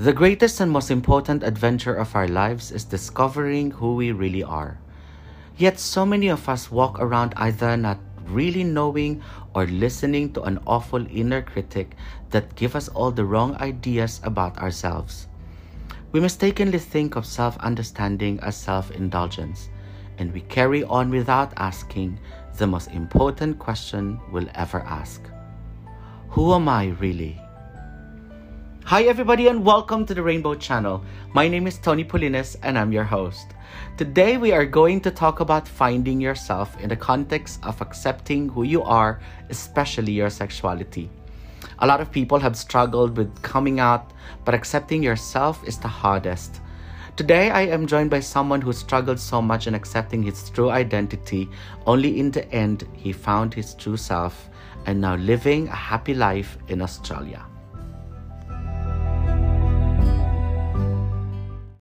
The greatest and most important adventure of our lives is discovering who we really are. Yet, so many of us walk around either not really knowing or listening to an awful inner critic that give us all the wrong ideas about ourselves. We mistakenly think of self understanding as self indulgence, and we carry on without asking the most important question we'll ever ask Who am I really? Hi, everybody, and welcome to the Rainbow Channel. My name is Tony Polinas, and I'm your host. Today, we are going to talk about finding yourself in the context of accepting who you are, especially your sexuality. A lot of people have struggled with coming out, but accepting yourself is the hardest. Today, I am joined by someone who struggled so much in accepting his true identity, only in the end, he found his true self and now living a happy life in Australia.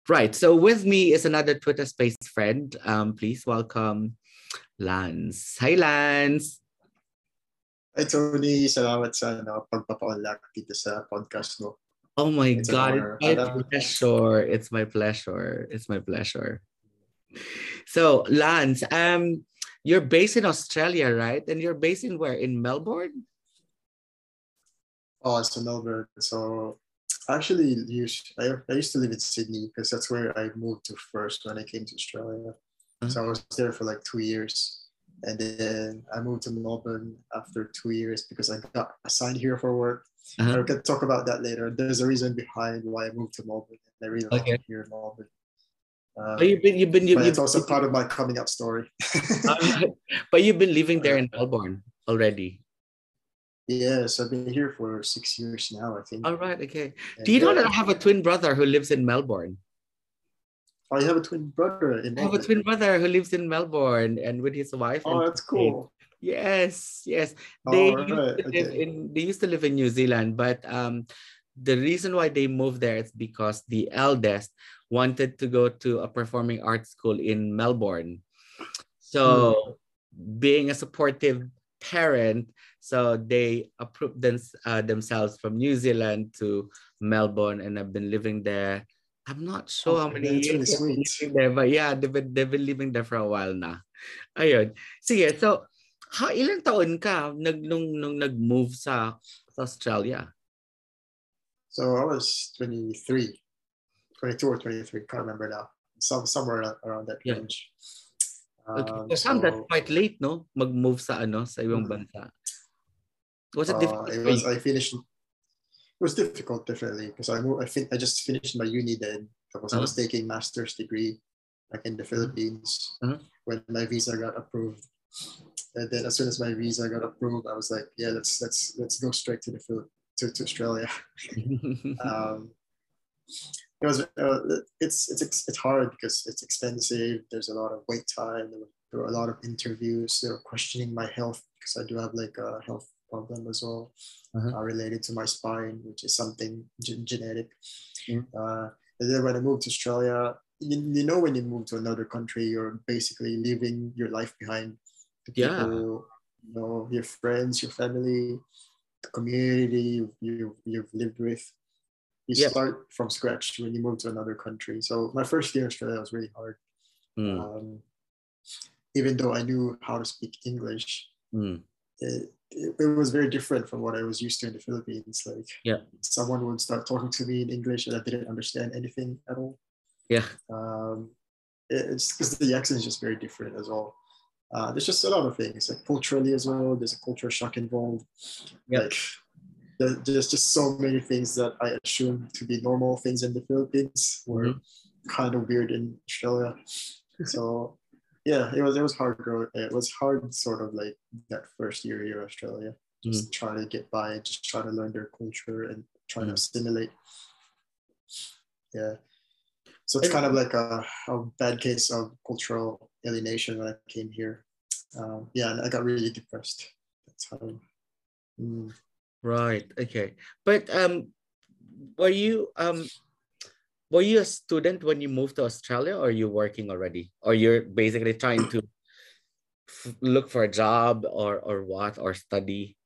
Right. So with me is another Twitter Space friend. Um, please welcome Lance. Hi, Lance. Hi, Tony. Salamat sa ano, dito sa podcast mo. Oh my It's God. It's my pleasure. It's my pleasure. It's my pleasure. So, Lance, um, you're based in Australia, right? And you're based in where? In Melbourne? Oh, so Melbourne. So actually, used, I, I used to live in Sydney because that's where I moved to first when I came to Australia. So I was there for like two years. And then I moved to Melbourne after two years because I got assigned here for work. Uh-huh. We can talk about that later. There's a reason behind why I moved to Melbourne. I really like Okay. it here in Melbourne. Uh, But you've been, you've been, you've, but it's you've, also part of my coming up story. but you've been living there in Melbourne already. Yes, I've been here for six years now, I think. All right. Okay. And, Do you know uh, that I have a twin brother who lives in Melbourne? Oh, you have a twin brother in I have a twin brother who lives in Melbourne and with his wife. Oh, that's cool. Yes, yes. They used right, to live okay. in they used to live in New Zealand, but um the reason why they moved there is because the eldest wanted to go to a performing arts school in Melbourne. So being a supportive parent, so they approved them, uh, themselves from New Zealand to Melbourne and have been living there. I'm not sure how Okay, many that's really years they've been there, but yeah, they've been, they've been living there for a while na. Ayun. Sige, so ha, ilang taon ka nag, nung, nung nag-move sa, sa Australia? So I was 23, 22 or 23, can't remember now. Some, somewhere around, that Yeah. Okay. Um, that's quite late, no? Mag-move sa ano, sa ibang Mhm. bansa. Was it uh, difficult it was. I finished, it was difficult, definitely, because I, moved, I, fin- I just finished my uni then. Because I was taking master's degree like in the Philippines Uh-huh. when my visa got approved. And then as soon as my visa got approved, I was like, yeah, let's let's let's go straight to the Phil- to, to Australia. um, it was uh, it's it's it's hard because it's expensive. There's a lot of wait time. There were, there were a lot of interviews. They were questioning my health because I do have like a health problem as well Uh-huh. uh, related to my spine, which is something gen- genetic. Mm. Uh, and then when I moved to Australia, you, you know when you move to another country, you're basically leaving your life behind. The Yeah. you know, your friends, your family, the community you, you you've lived with. You start from scratch when you move to another country. So my first year in Australia was really hard. Mm, Um, even though I knew how to speak English, mm. it, it, it was very different from what I was used to in the Philippines. Like Yeah. someone would start talking to me in English and I didn't understand anything at all. Yeah. Um, it- it's because the accent is just very different as well. Uh, there's just a lot of things like culturally as well. There's a culture shock involved. Yeah. Like there's just so many things that I assume to be normal things in the Philippines were kind of weird in Australia. So yeah, it was it was hard. It was hard, sort of like that first year here in Australia. Just trying to get by, just trying to learn their culture and trying Mhm. to assimilate. Yeah. So it's kind of like a, a bad case of cultural alienation when I came here. Um, yeah, and I got really depressed That's how. Mm. Right. Okay. But um, were you um, were you a student when you moved to Australia, or you working already, or you're basically trying to f- look for a job or or what or study?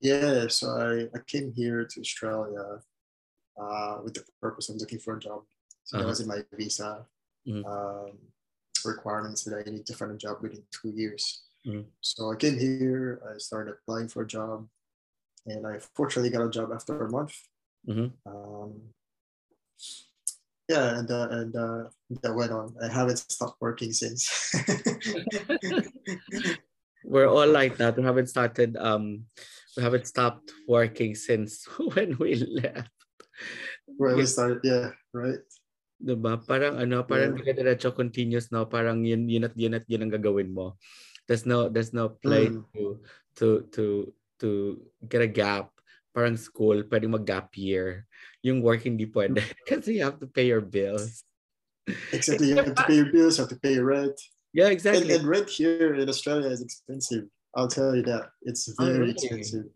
Yeah, so I, I came here to Australia uh, with the purpose of looking for a job. So Uh-huh. that was in my visa Mhm. um, requirements that I need to find a job within two years. Mhm. So I came here, I started applying for a job, and I fortunately got a job after a month. Mhm. Um, yeah, and uh, and uh, that went on. I haven't stopped working since. We're all like that. We haven't started um we haven't stopped working since when we left. Where we started, yeah, right. Diba? Parang ano, parang yeah. diretso continuous no, parang yun yun at yun at yun ang gagawin mo. There's no there's no place Mm. to to to to get a gap. Parang school, pwedeng mag-gap year. Yung work hindi pwede kasi you have to pay your bills. Exactly. You have to pay your bills, you have to pay your rent. Yeah, exactly. and rent here in Australia is expensive. I'll tell you that. It's Oh, very really? expensive.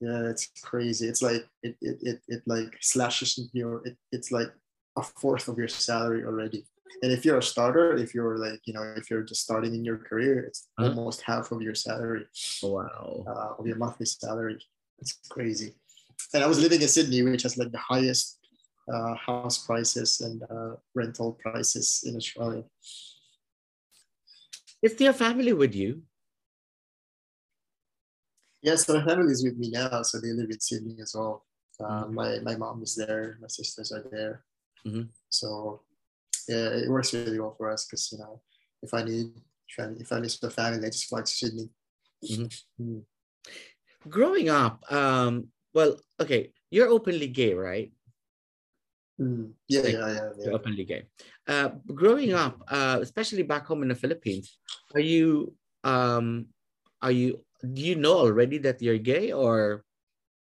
Yeah, it's crazy. It's like it it, it, it like slashes your it, it's like a fourth of your salary already. And if you're a starter, if you're like, you know, if you're just starting in your career, it's Huh? almost half of your salary, wow. uh, of your monthly salary. It's crazy. And I was living in Sydney, which has like the highest uh, house prices and uh, rental prices in Australia. Is your family with you? Yes, so my family is with me now, so they live in Sydney as well. Uh, Mhm. My my mom is there, my sisters are there, Mhm. so yeah, it works really well for us because you know if I need if I, if I miss the family, I just fly to Sydney. Mm. Growing up, um, well, okay, you're openly gay, right? Mm. Yeah, Like, yeah, yeah, You're openly gay. Uh, growing up, uh, especially back home in the Philippines, are you um, are you do you know already that you're gay or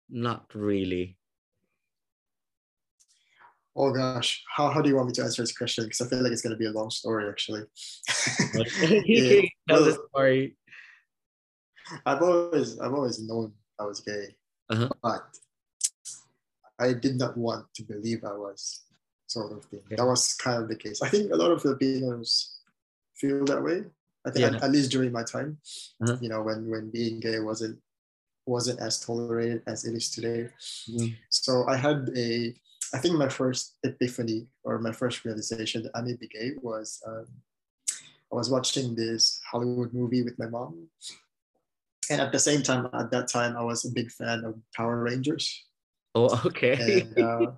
not really? Oh gosh, how, how do you want me to answer this question? Because I feel like it's gonna be a long story actually. Yeah, can tell the story. I've always I've always known I was gay, Uh-huh. but I did not want to believe I was sort of thing. Yeah. That was kind of the case. I think a lot of Filipinos feel that way. I think Yeah. at, at least during my time, Uh-huh. you know, when when being gay wasn't wasn't as tolerated as it is today. Mm. So I had a I think my first epiphany or my first realization that I may be gay was um, I was watching this Hollywood movie with my mom. And at the same time, at that time, I was a big fan of Power Rangers. Oh, okay. And uh,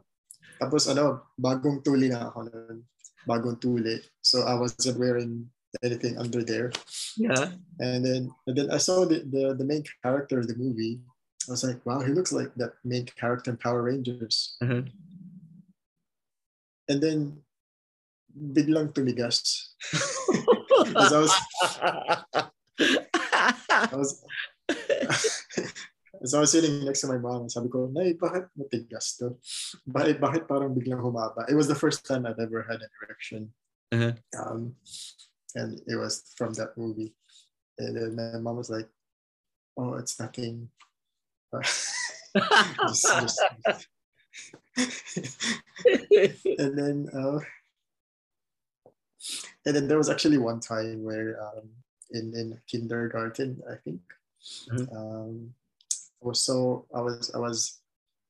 tapos ano, bagong tuli na ako nun. Bagong tuli. So I wasn't wearing anything under there. yeah. And then and then I saw the, the, the main character of the movie. I was like, wow, he looks like that main character in Power Rangers. Uh-huh. And then biglang tumigas. As I was I was As I was sitting next to my mom, sabi ko, Nay, bakit matigas to? Bakit, bakit parang biglang humaba? It was the first time I've ever had an erection. Uh-huh. Um, and it was from that movie. And then my mom was like, oh, it's nothing. Just- just- and then uh, and then there was actually one time where um, in in kindergarten I think Mhm. um, I was so I was I was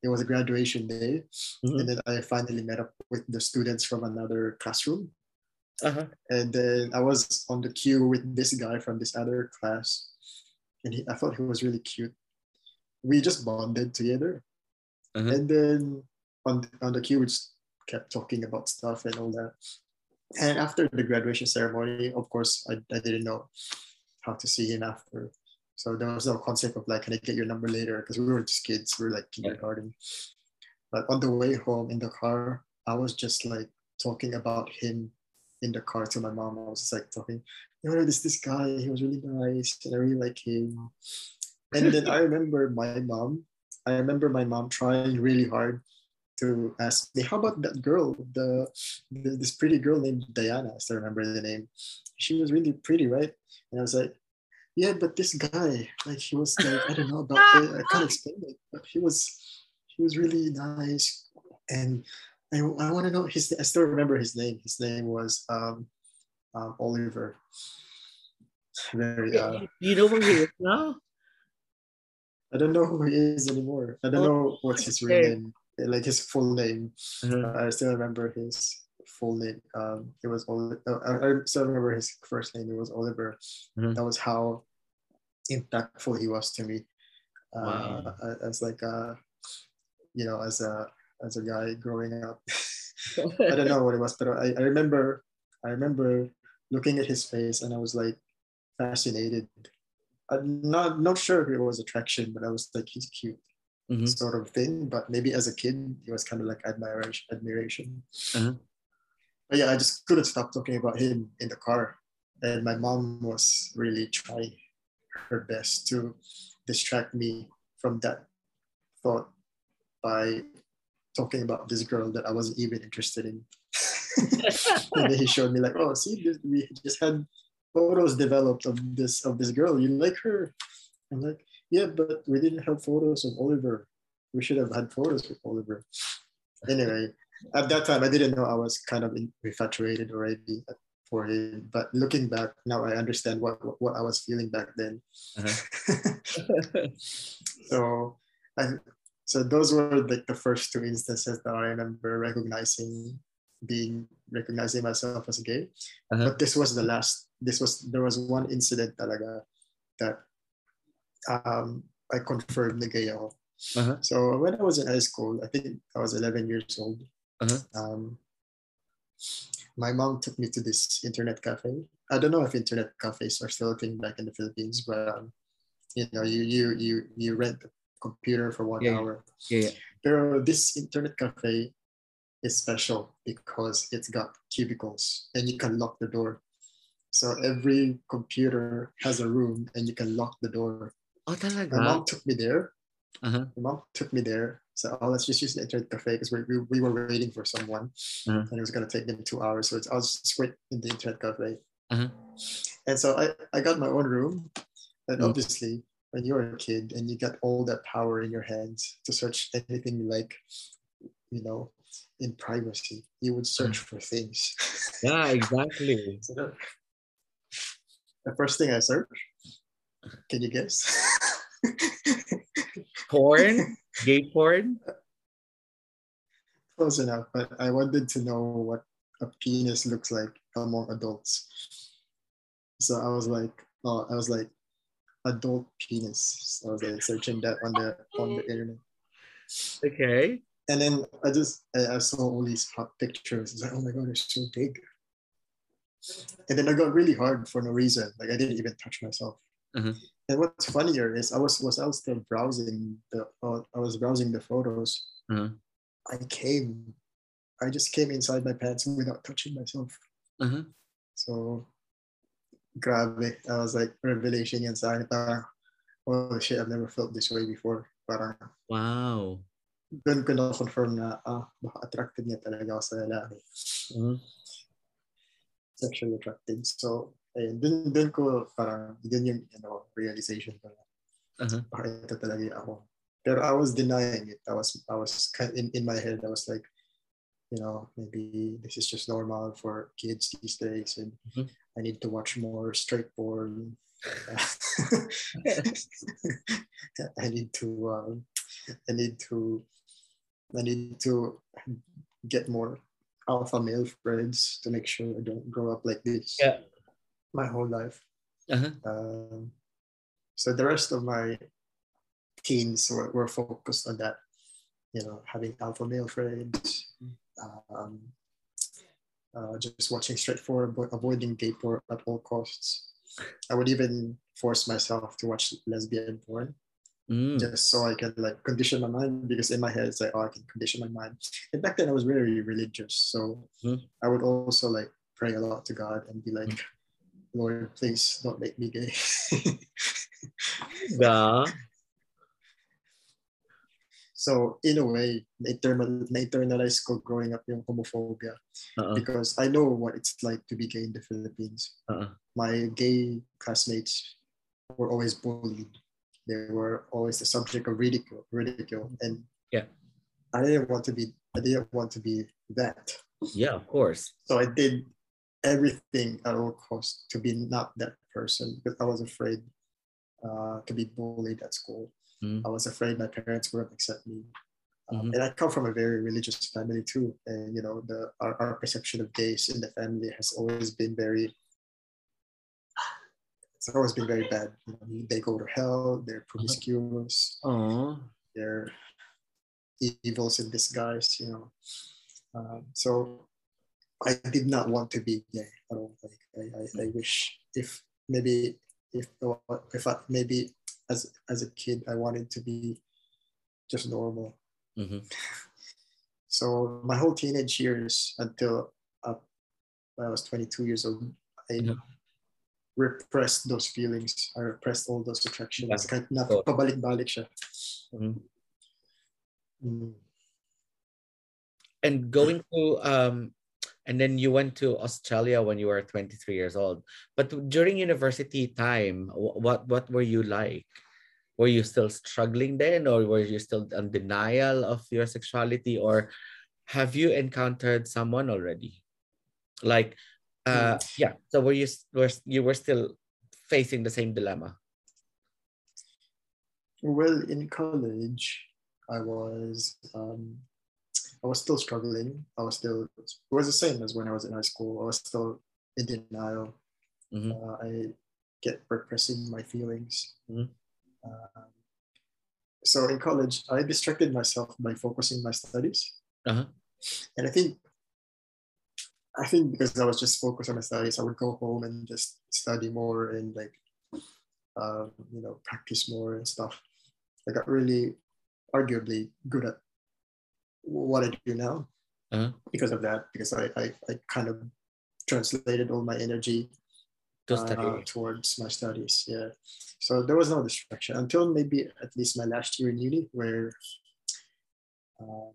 it was a graduation day Mhm. and then I finally met up with the students from another classroom Uh-huh. and then I was on the queue with this guy from this other class and he, I thought he was really cute we just bonded together Uh-huh. and then on on the queue we kept talking about stuff and all that. And after the graduation ceremony of course I, I didn't know how to see him after. So there was no concept of like can I get your number later? Because we were just kids we were like kindergarten. But on the way home in the car I was just like talking about him in the car to my mom. I was just like talking you know this this guy he was really nice and I really like him. And then I remember my mom I remember my mom trying really hard to ask me, how about that girl, the, the this pretty girl named Diana? I still remember the name. She was really pretty, right? And I was like, yeah, but this guy, like he was like, I don't know about it. I can't explain it, but he was he was really nice. And I, I want to know his I still remember his name. His name was um, um Oliver. Very uh, you know where he is now? I don't know who he is anymore. I don't Oh, know what's his real name. Like his full name. Uh-huh. I still remember his full name. Um, it was uh, I still remember his first name. It was Oliver. Mhm. That was how impactful he was to me. Wow. Uh, as like a, you know, as a as a guy growing up. I don't know what it was, but I, I remember I remember looking at his face and I was like fascinated. I'm not not sure if it was attraction, but I was like he's cute Mhm. sort of thing. But maybe as a kid, it was kind of like admiration. Admiration. Uh-huh. But yeah, I just couldn't stop talking about him in the car, and my mom was really trying her best to distract me from that thought by talking about this girl that I wasn't even interested in. and then he showed me like, oh, see, we just had photos developed of this of this girl. You like her? I'm like, yeah, but we didn't have photos of Oliver. We should have had photos with Oliver. Anyway, at that time, I didn't know I was kind of infatuated already for him. But looking back now, I understand what what, I was feeling back then. so, I so those were like the first two instances that I remember recognizing being recognizing myself as gay. Uh-huh. But this was the last. This was there was one incident talaga that um, I confirmed gay. Uh-huh. So when I was in high school, I think I was 11 years old. Uh-huh. Um, my mom took me to this internet cafe. I don't know if internet cafes are still a thing back in the Philippines, but um, you know, you you you you rent a computer for one Yeah, yeah. hour. Yeah, yeah. Pero this internet cafe is special because it's got cubicles and you can lock the door. So every computer has a room and you can lock the door. Oh, My mom took me there. Uh-huh. My mom took me there. So oh, let's just use the internet cafe because we, we, we were waiting for someone Uh-huh. and it was going to take them two hours. So it's, I was just wait in the internet cafe. Uh-huh. And so I, I got my own room. And Mm. obviously, when you're a kid and you got all that power in your hands to search anything you like, you know, in privacy, you would search for things. Yeah, exactly. So the, the first thing I searched, can you guess? Porn? Gay porn? Close enough, but I wanted to know what a penis looks like among adults. So I was like, oh, I was like, adult penis. So I was like searching that on the on the internet. Okay. And then I just I, I saw all these hot pictures. It's like, oh my god, they're so big. And then I got really hard for no reason. Like I didn't even touch myself. Mhm. And what's funnier is I was was I was still browsing the uh, I was browsing the photos. Mhm. I came, I just came inside my pants without touching myself. Uh-huh. So, grabe. I was like, revelation inside. akin. Oh shit, I've never felt this way before. Parang, Wow. doon ko na-confirm na, ah, baka attracted niya talaga ako sa lalaki. Mhm. Sexually attracted. So, ayun, dun, dun ko parang, dun yung, you know, realization ko na, Uh-huh. ito talaga yung ako. Pero I was denying it. I was, I was kind in, in my head, I was like, you know, maybe this is just normal for kids these days and Mhm. I need to watch more straight porn. I need to, um, I need to, I need to get more alpha male friends to make sure I don't grow up like this Yeah. My whole life. Uh-huh. Um, so the rest of my teens were, were focused on that, you know, having alpha male friends, um, uh, just watching straightforward, avo- avoiding gay porn at all costs. I would even force myself to watch lesbian porn Mm. just so I can like condition my mind because in my head it's like oh I can condition my mind. And back then I was very religious, so Mhm. I would also like pray a lot to God and be like, Lord, please don't make me gay. Yeah. so in a way, na-internal, na-internalize ko growing up yung homophobia Uh-uh. because I know what it's like to be gay in the Philippines. Uh-uh. My gay classmates were always bullied. They were always the subject of ridicule, ridicule, and Yeah. I didn't want to be. I didn't want to be that. Yeah, of course. So I did everything at all costs to be not that person because I was afraid uh, to be bullied at school. Mm. I was afraid my parents wouldn't accept me. Um, Mhm. and I come from a very religious family too, and you know the our, our perception of gays in the family has always been very. It's always been very bad. You know, they go to hell. They're promiscuous. Oh. They're evils in disguise. You know, um, so I did not want to be gay at all. Like I, I, I wish if maybe if if I, maybe as as a kid I wanted to be just normal. Mhm. So my whole teenage years until up when I was 22 years old, I Mhm. repressed those feelings. I repressed all those attractions. Yeah. Kahit na So- pabalik-balik siya. Mhm. Mm. And going to um and then you went to Australia when you were 23 years old. But during university time, what what were you like? Were you still struggling then or were you still in denial of your sexuality or have you encountered someone already? Like uh yeah, so were you were you were still facing the same dilemma? Well, in college, I was um, I was still struggling. I was still it was the same as when I was in high school. I was still in denial. Mhm. Uh, I get repressing my feelings. Mhm. Um, so in college, I distracted myself by focusing my studies, Uh-huh. and I think I think because I was just focused on my studies, I would go home and just study more and like um, you know practice more and stuff. I got really arguably good at what I do now Uh-huh. because of that. Because I I, I kind of translated all my energy To uh, towards my studies. Yeah. So there was no distraction until maybe at least my last year in uni, where um,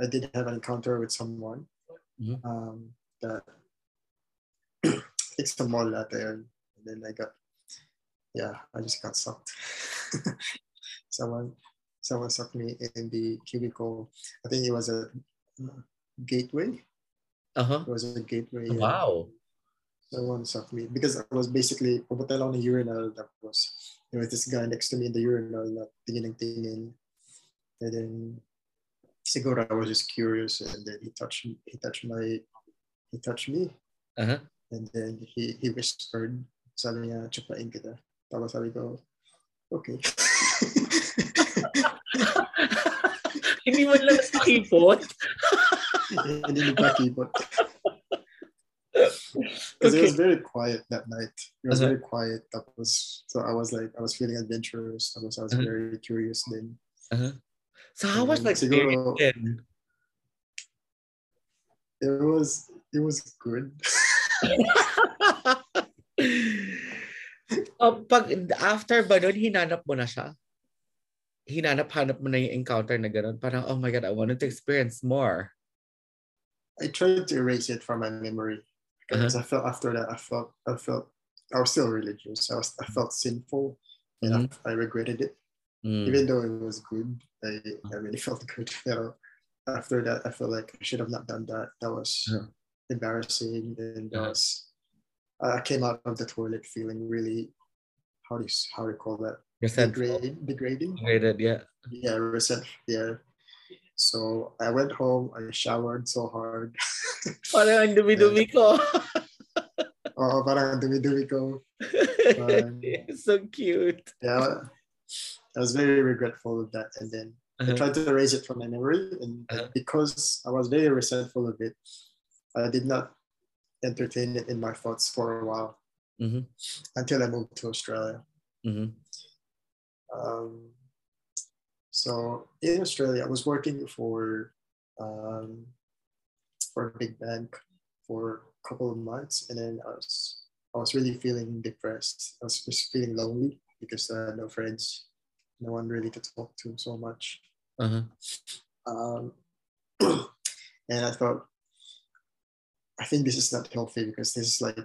I did have an encounter with someone Mhm. um, that it's a mall out there, and then I got, yeah, I just got sucked. someone, someone sucked me in the cubicle. I think it was a uh, gateway. Uh-huh. It was a gateway. Wow. Someone sucked me because I was basically pumunta lang ako ng urinal tapos there was this guy next to me in the urinal na tingin ng tingin. And then siguro I was just curious and then he touched he touched my he touched me Uh-huh. and then he he whispered sabi niya chupain kita. Tapos sabi ko okay. Hindi mo lang nakipot. and then he pakipot. Because it was very quiet that night. It was very quiet. That was so I was like I was feeling adventurous. I was I was Uh-huh. very curious then. Uh-huh. So how was the experience siguro- then? It was it was good. oh, pag after ba nun, hinanap mo na siya? Hinanap-hanap mo na yung encounter na. Parang, oh my God, I wanted to experience more. I tried to erase it from my memory because uh-huh. I felt after that I felt I felt I was still religious. I was I felt sinful and mm-hmm. I, I regretted it. Mm. Even though it was good, I, I really felt good. Pero after that I felt like I should have not done that. That was Yeah. embarrassing and that Yeah. was I came out of the toilet feeling really how do you how do you call that? Resentful. Degrade, degrading. Degraded, yeah. Yeah, resent yeah. So I went home, I showered so hard. Parang ang dumi-dumi ko. Oh, parang dumi-dumi ko. so cute. Yeah, I was very regretful of that. And then I Uh-huh. tried to erase it from my memory. And Uh-huh. because I was very resentful of it, I did not entertain it in my thoughts for a while Mhm. until I moved to Australia. Mhm. Um, so in Australia, I was working for um, for a big bank for a couple of months, and then I was I was really feeling depressed. I was just feeling lonely because uh, no friends, no one really to talk to so much. Uh-huh. Um, and I thought, I think this is not healthy because this is like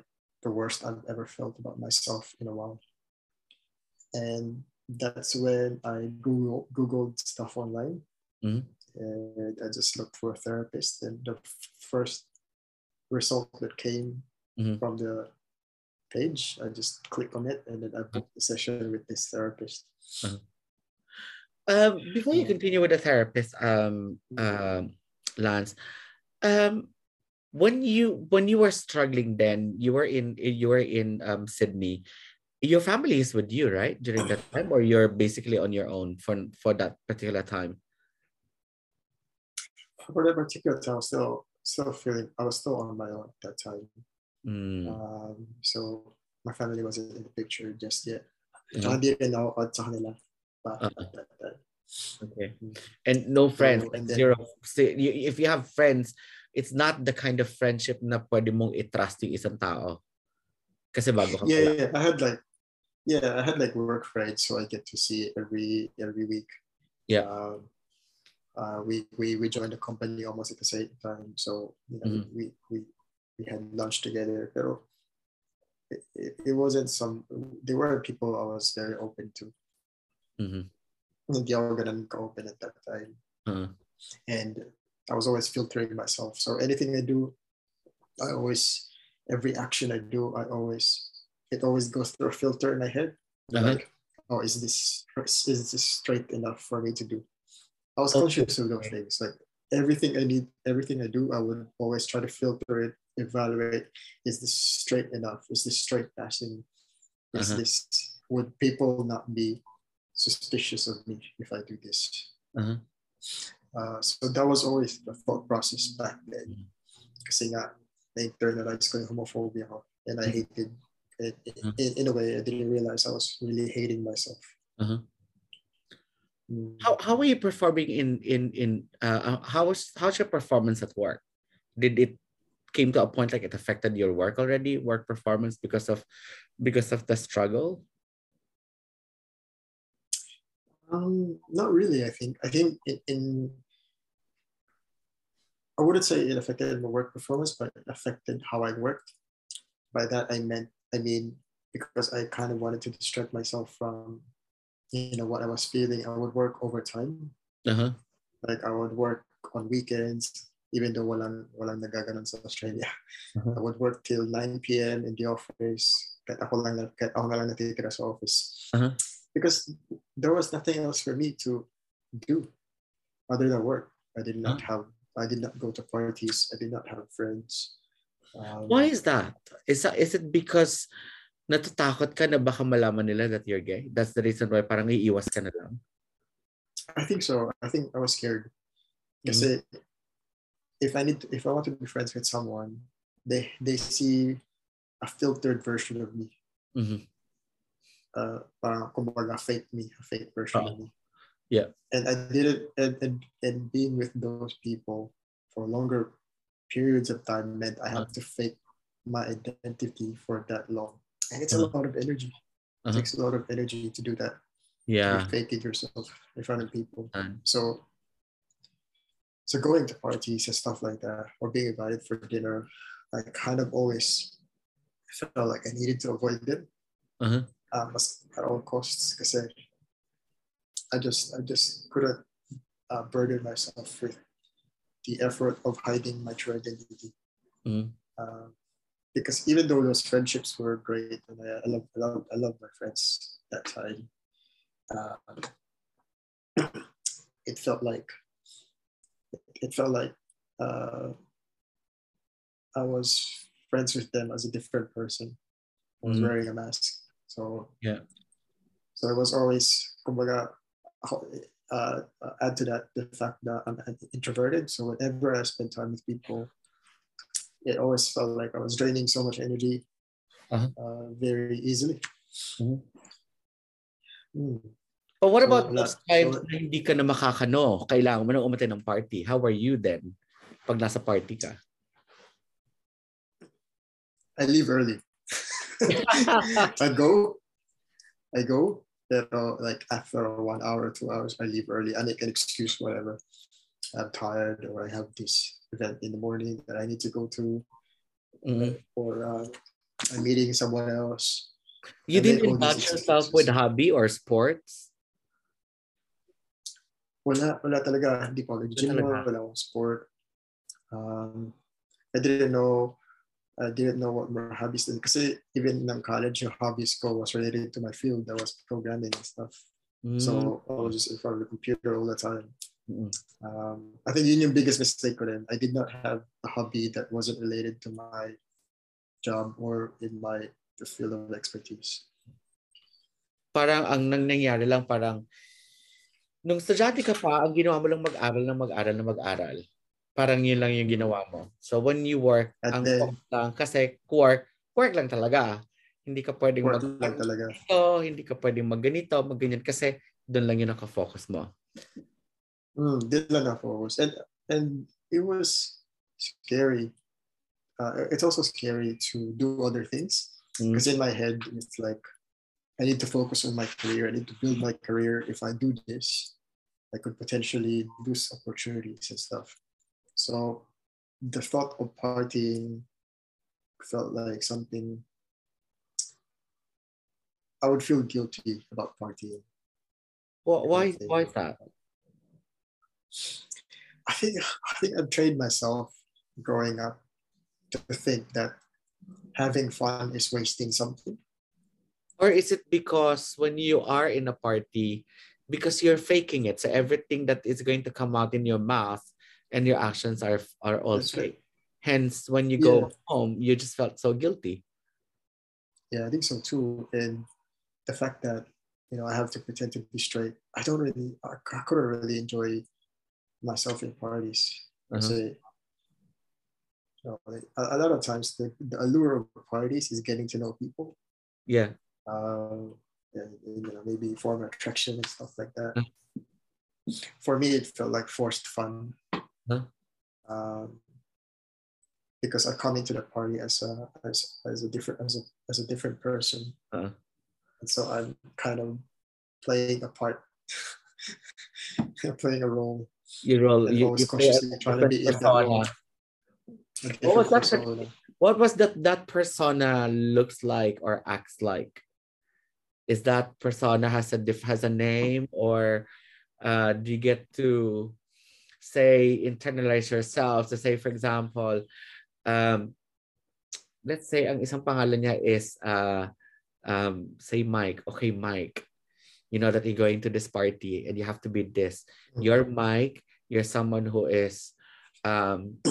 the worst I've ever felt about myself in a while. And that's when I Google Googled stuff online, Mhm. and I just looked for a therapist. And the first result that came Mhm. from the page, I just clicked on it, and then I booked a session with this therapist. Um, before you continue with the therapist, um, um, Lance, um, when you when you were struggling, then you were in you were in um Sydney. Your family is with you, right, during that time, or you're basically on your own for for that particular time. For that particular time, I was still still feeling I was still on my own at that time. Mm. Um, so my family wasn't in the picture just yet. Mhm. Tsaka hindi rin ako out sa kanila pa Uh-uh. at that time. Okay. And no friends, So, and then- zero. You- if you have friends, it's not the kind of friendship na pwede mong i-trust yung isang tao. Kasi bago ka yeah, yeah, I had like yeah, I had like work friends, so I get to see every every week. Yeah. Um, uh, we we we joined the company almost at the same time, so you know, Mhm. we we we had lunch together. Pero it, it, it wasn't some. They weren't people I was very open to. Mm-hmm. Ako ganun ka-open at that time. Uh, and I was always filtering myself. So anything I do, I always every action I do, I always it always goes through a filter in my head. Uh-huh. Like, oh, is this is this straight enough for me to do? I was conscious of those things. Like everything I need, everything I do, I would always try to filter it, evaluate. Is this straight enough? Is this straight passing? Is Uh-huh. this would people not be suspicious of me if I do this? Uh-huh. Uh, so that was always the thought process back then. Mhm. Kasi nga, na-internalize ko yung homophobia ko. And I hated it. Mhm. In, in a way, I didn't realize I was really hating myself. Uh-huh. Mm. how how were you performing in in in uh how was how's your performance at work? Did it came to a point like it affected your work already, work performance because of because of the struggle? Um, not really, I think. I think in, in I wouldn't say it affected my work performance, but it affected how I worked. By that I meant I mean because I kind of wanted to distract myself from you know what I was feeling. I would work overtime. Uh-huh. Like I would work on weekends, even though walang walang nagaganon sa Australia. Uh-huh. I would work till 9 p.m. in the office. Kahit ako lang, kahit ako na lang natitira sa office. Uh-huh. Because there was nothing else for me to do other than work. I did not have, I did not go to parties. I did not have friends. Um, Why is that? Is that is it because natatakot ka na baka malaman nila that you're gay? That's the reason why parang iiwas ka na lang. I think so. I think I was scared. Kasi if I need, to, if I want to be friends with someone, they they see a filtered version of me. Mhm. uh, parang kumbaga fake me, a fake version of me. Yeah. And I did it, and, and, and being with those people for longer periods of time meant I had to fake my identity for that long. And it's a Uh-huh. lot of energy. It Uh-huh. takes a lot of energy to do that. Yeah. You fake it yourself in front of people. So, so going to parties and stuff like that, or being invited for dinner, I kind of always felt like I needed to avoid it Uh-huh. um, at all costs because I just I just couldn't uh, burden myself with the effort of hiding my true identity. Mhm. Uh, because even though those friendships were great and I, I love I love I love my friends that time, uh, it felt like it felt like uh, I was friends with them as a different person. I was Mhm. wearing a mask. So Yeah. So it was always kumbaga, uh, uh, add to that the fact that I'm introverted. So whenever I spend time with people, it always felt like I was draining so much energy Uh-huh. uh, very easily. Mhm. Hmm. But what about wala. those times So- na hindi ka na makakano? Kailangan mo na umatin ng party. How are you then? Pag nasa party ka. I leave early. I go, I go, pero like after one hour, two hours, I leave early. And I make an excuse, whatever. I'm tired, or I have this event in the morning that I need to go to, Mhm. or uh, I'm meeting someone else. You I didn't make all these indulge yourself with hobby or sports? Wala, wala talaga. Hindi ko nag-gym, talaga. wala akong sport. Um, I didn't know, I didn't know what my hobbies did. Kasi even in college, yung hobbies ko was related to my field. That was programming and stuff. Mm. So I was just in front of the computer all the time. Mm. Um, I think yun yung biggest mistake ko rin. I did not have a hobby that wasn't related to my job or in my the field of expertise. Parang ang nang nangyari lang parang nung estudyante ka pa, ang ginawa mo lang mag-aral na mag-aral na mag-aral. Parang yun lang yung ginawa mo. So when you work, At ang then- lang, kasi work, work lang talaga. Hindi ka pwedeng Work mag lang talaga. hindi ka pwedeng magganito, magganyan kasi doon lang yun nakafocus mo. Mm, did lang na focus. And, and it was scary. Uh, it's also scary to do other things. Mm. Because in my head, it's like, I need to focus on my career. I need to build my career. If I do this, I could potentially lose opportunities and stuff. So the thought of partying felt like something I would feel guilty about partying. Wh- Why, why is that? I think I think I've trained myself growing up to think that having fun is wasting something. Or is it because when you are in a party, because you're faking it, so everything that is going to come out in your mouth and your actions are are all That's right. Hence, when you go home, you just felt so guilty. Yeah, I think so too. And the fact that you know I have to pretend to be straight, I don't really, I, I couldn't really enjoy myself in parties. Uh-huh. Say, you know, like, a, a lot of times the, the allure of parties is getting to know people. Yeah. um, and, you know maybe form attraction and stuff like that. Mm. For me, it felt like forced fun, Huh? um, because I come into the party as a as, as a different as a as a different person, Uh-huh. and so I'm kind of playing a part, playing a role, You and You, always you consciously trying to be in that role. What was that persona. What was that that persona looks like or acts like? Is that persona has a diff has a name or uh, do you get to say internalize yourself? So say for example, um, let's say ang isang pangalan niya is uh, um, say Mike. Okay, Mike. You know that you're going to this party and you have to be this. You're Mike. You're someone who is um,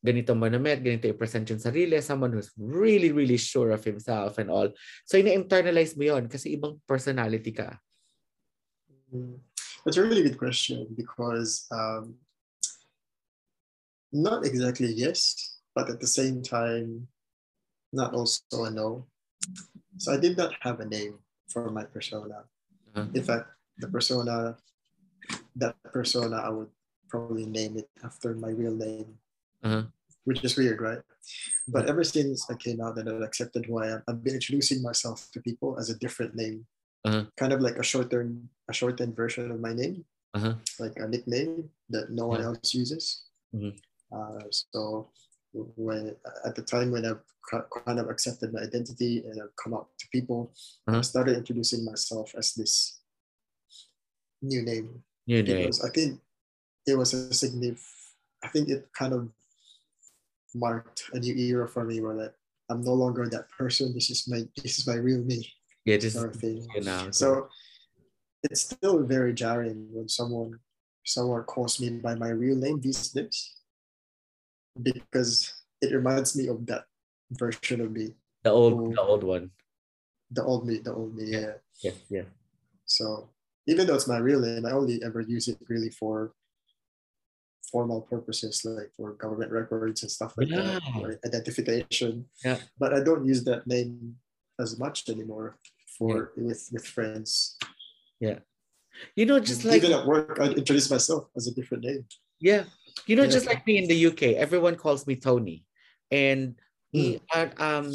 ganito manamit, ganito i-present yung sarili, someone who's really, really sure of himself and all. So, ina-internalize mo yon kasi ibang personality ka. Mm. That's a really good question because um, not exactly yes, but at the same time, not also a no. So I did not have a name for my persona. Uh-huh. In fact, the persona, that persona, I would probably name it after my real name, Uh-huh. which is weird, right? But ever since I came out and I accepted who I am, I've been introducing myself to people as a different name, Uh-huh. kind of like a shortened, a shortened version of my name Uh-huh. like a nickname that no one else uses. Mhm. Uh, so when at the time when I've kind of accepted my identity and I've come out to people, Uh-huh. I started introducing myself as this new name Yun eh. because I think it was a significant. I think it kind of marked a new era for me where that I'm no longer that person. This is my this is my real me Yeah, sort you know. So it's still very jarring when someone someone calls me by my real name these days because it reminds me of that version of me, the old Oh. the old one. the old me, the old me. Yeah. Yeah. yes. So even though it's my real name, I only ever use it really for formal purposes, like for government records and stuff like that, Yeah. or identification. Yeah. But I don't use that name as much anymore for with with friends. Yeah, you know, just like even at work, I introduce myself as a different name. Yeah. You know, Yeah. just like me in the UK, everyone calls me Tony. And uh, um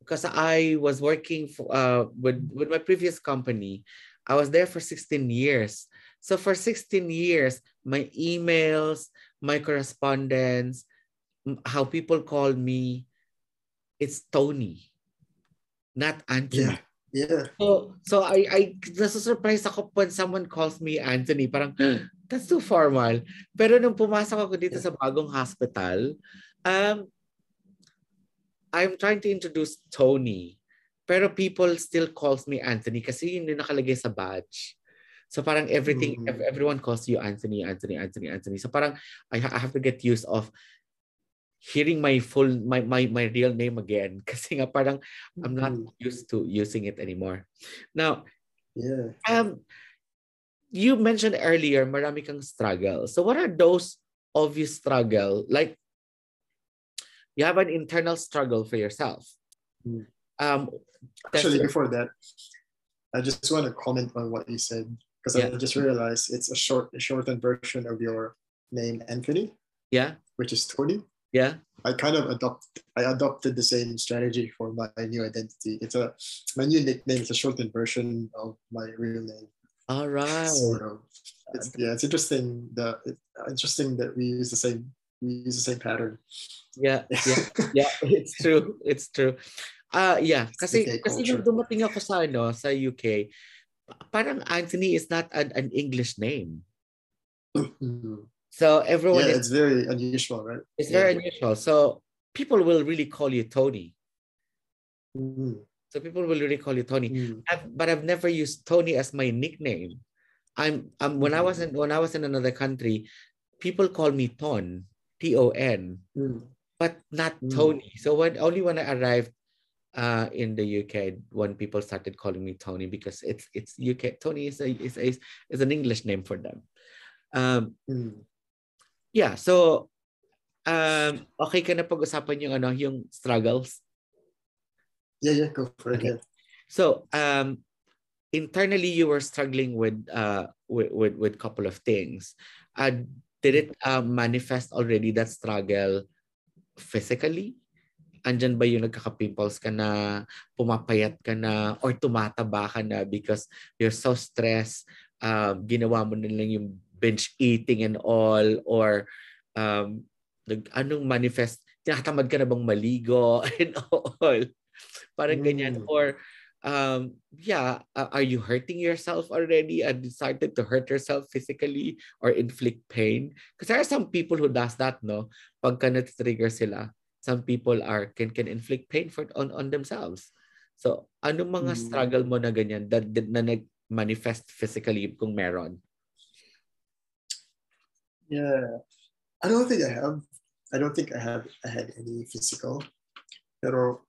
because I was working for uh with, with my previous company, I was there for 16 years. So for 16 years, my emails, my correspondence, how people call me, it's Tony, not Anthony. Yeah. Yeah. So, so I, I, nasusurprise ako when someone calls me Anthony. Parang, that's too formal. Pero nung pumasok ako dito sa bagong hospital, um, I'm trying to introduce Tony. Pero people still calls me Anthony kasi yun yung nakalagay sa badge. So parang everything, Mm. ev- everyone calls you Anthony, Anthony, Anthony, Anthony. So parang I, ha- I have to get used of hearing my full, my, my, my real name again. Kasi nga parang I'm not used to using it anymore. Now, Yeah. um, you mentioned earlier, marami kang struggle. So what are those obvious struggle? Like, you have an internal struggle for yourself. Hmm. Um, Actually, before that, I just want to comment on what you said because Yeah. I just realized it's a short, a shortened version of your name, Anthony, yeah, which is Tony. Yeah. I kind of adopt, I adopted the same strategy for my new identity. It's a my new nickname is a shortened version of my real name. All right. It's, yeah, it's interesting. The it, interesting that we use the same we use the same pattern. Yeah, yeah, yeah. It's true. It's true. Ah, yeah. Kasi UK kasi culture. nung dumating ako sa ano sa UK, parang Anthony is not an, an English name. Mhm. So everyone yeah, is it's very unusual, right? it's very unusual. So people will really call you Tony. Mhm. So people will really call you Tony. Mhm. I've, but I've never used Tony as my nickname. I'm um, when I was in when I was in another country, people call me Ton, T O N, Mhm. but not Mm. Tony. So when only when I arrived uh, in the UK, when people started calling me Tony because it's it's UK. Tony is a is a, is an English name for them. Um, Mhm. Yeah. So um, okay ka na pag-usapan yung ano yung struggles. Yeah, yeah, go for it. Okay. Yeah. So um internally you were struggling with uh with with, with couple of things. Uh, did it uh, manifest already that struggle physically? Andyan ba yung nagkaka-pimples ka na, pumapayat ka na, or tumataba ka na because you're so stressed, uh, ginawa mo na lang yung binge eating and all, or um, nag, anong manifest, tinatamad ka na bang maligo and all? Parang ganyan. Mm. Or, um, yeah, uh, are you hurting yourself already and decided to hurt yourself physically or inflict pain? Because there are some people who does that, no? Pagka na-trigger sila, some people are can can inflict pain for on on themselves. So, anong mga Mm. struggle mo na ganyan that, that na nag-manifest physically kung meron? Yeah, I don't think I have. I don't think I have. I had any physical, pero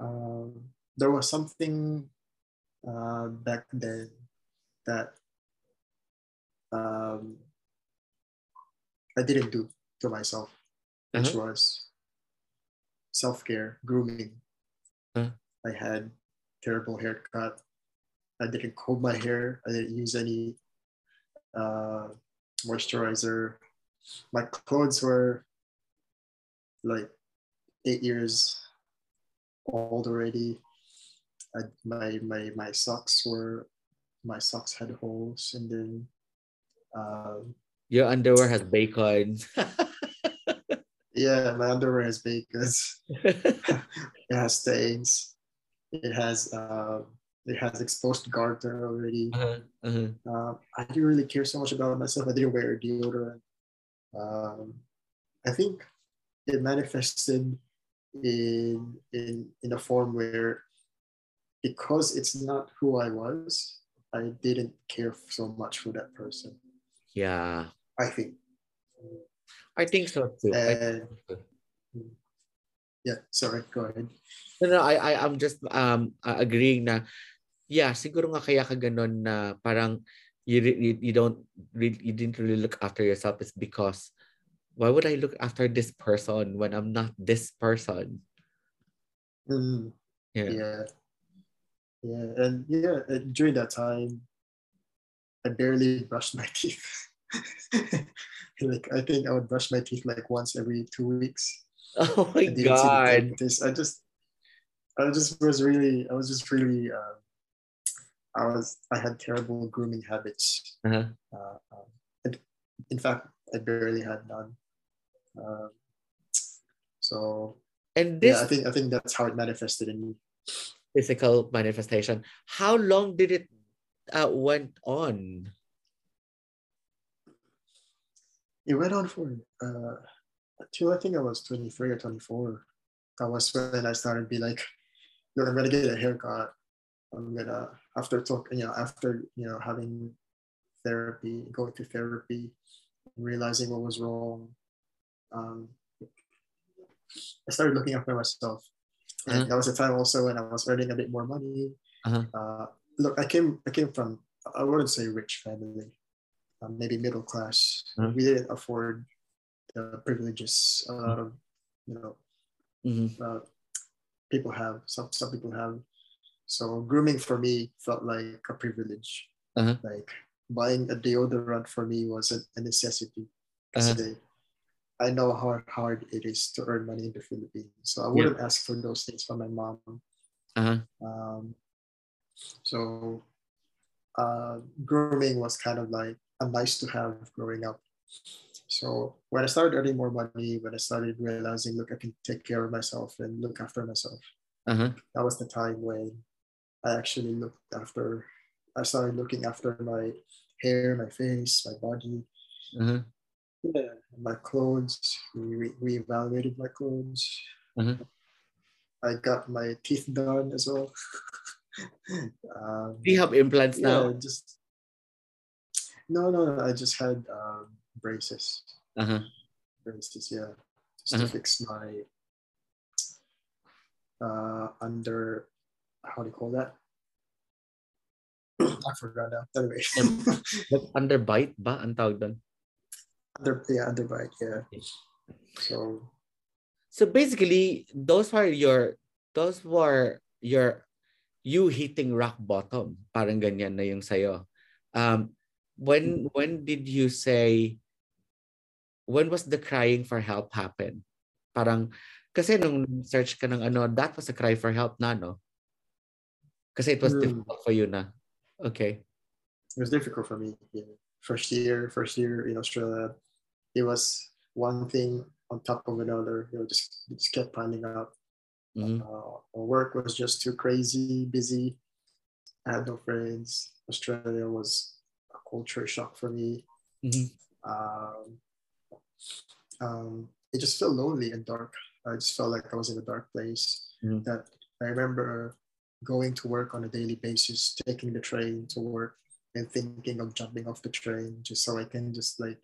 um, there was something uh, back then that um, I didn't do to myself, which was self care, grooming. Huh. I had terrible haircut. I didn't comb my hair. I didn't use any uh, moisturizer. My clothes were like eight years old already. I, my my my socks were my socks had holes, and then um, Your underwear has bacon. yeah, my underwear has bacons. it has stains. It has um, it has exposed garter already. uh-huh, uh-huh. Um, I didn't really care so much about myself. I didn't wear deodorant. Um, I think it manifested in in in a form where because it's not who I was, I didn't care so much for that person. Yeah. I think. I think so too. And yeah, sorry, go ahead. No, no, I, I, I'm just um uh, agreeing na, yeah, siguro nga kaya ka ganun na parang you, you, you don't, you didn't really look after yourself is because why would I look after this person when I'm not this person? Mm, Yeah. yeah, yeah, and yeah, and during that time, I barely brushed my teeth. like I think I would brush my teeth like once every two weeks. Oh my I didn't see the God. I just, I just was really, I was just really, um, I was, I had terrible grooming habits. Uh-huh. Uh, um, in fact, I barely had none. Um, so And this yeah, I think I think that's how it manifested in me. physical manifestation, how long did it uh, went on? It went on for uh, until I think I was 23 or 24. That was when I started to be like look, I'm gonna get a haircut. I'm gonna after talking, you know, after you know having therapy, going to therapy, realizing what was wrong. Um, I started looking after myself. And Uh-huh. that was a time also when I was earning a bit more money. Uh-huh. Uh, look, I came I came from I wouldn't say rich family, um, maybe middle class. Uh-huh. We didn't afford the privileges a lot of you know Mhm. uh, people have some some people have. So grooming for me felt like a privilege. Uh-huh. Like buying a deodorant for me was a, necessity. Uh-huh. I know how hard it is to earn money in the Philippines. So I wouldn't ask for those things from my mom. Uh-huh. Um, so uh, grooming was kind of like a nice to have growing up. So when I started earning more money, when I started realizing, look, I can take care of myself and look after myself, Uh-huh. that was the time when I actually looked after. I started looking after my hair, my face, my body, Uh-huh. yeah, my clothes. We re- reevaluated my clothes. Uh-huh. I got my teeth done as well. um, Do you have implants yeah, now? just no, no, no. I just had um, braces. Uh-huh. Braces, yeah, just Uh-huh. to fix my uh, under. How do you call that? I forgot now. Anyway, underbite ba ang tawag doon? under yeah, underbite, yeah. So So basically, those were your those were your you hitting rock bottom. Parang ganyan na yung sayo. Um, when when did you say when was the crying for help happen? Parang kasi nung search ka ng ano, that was a cry for help na, no? Kasi it was Hmm. difficult for you na. Okay. it was difficult for me. Yeah. First year, first year in Australia, it was one thing on top of another. You know, just just kept piling up. Mhm. Uh, work was just too crazy, busy. I had no friends. Australia was a culture shock for me. Mhm. Um, um, it just felt lonely and dark. I just felt like I was in a dark place. Mhm. That I remember going to work on a daily basis, taking the train to work, and thinking of jumping off the train just so I can just like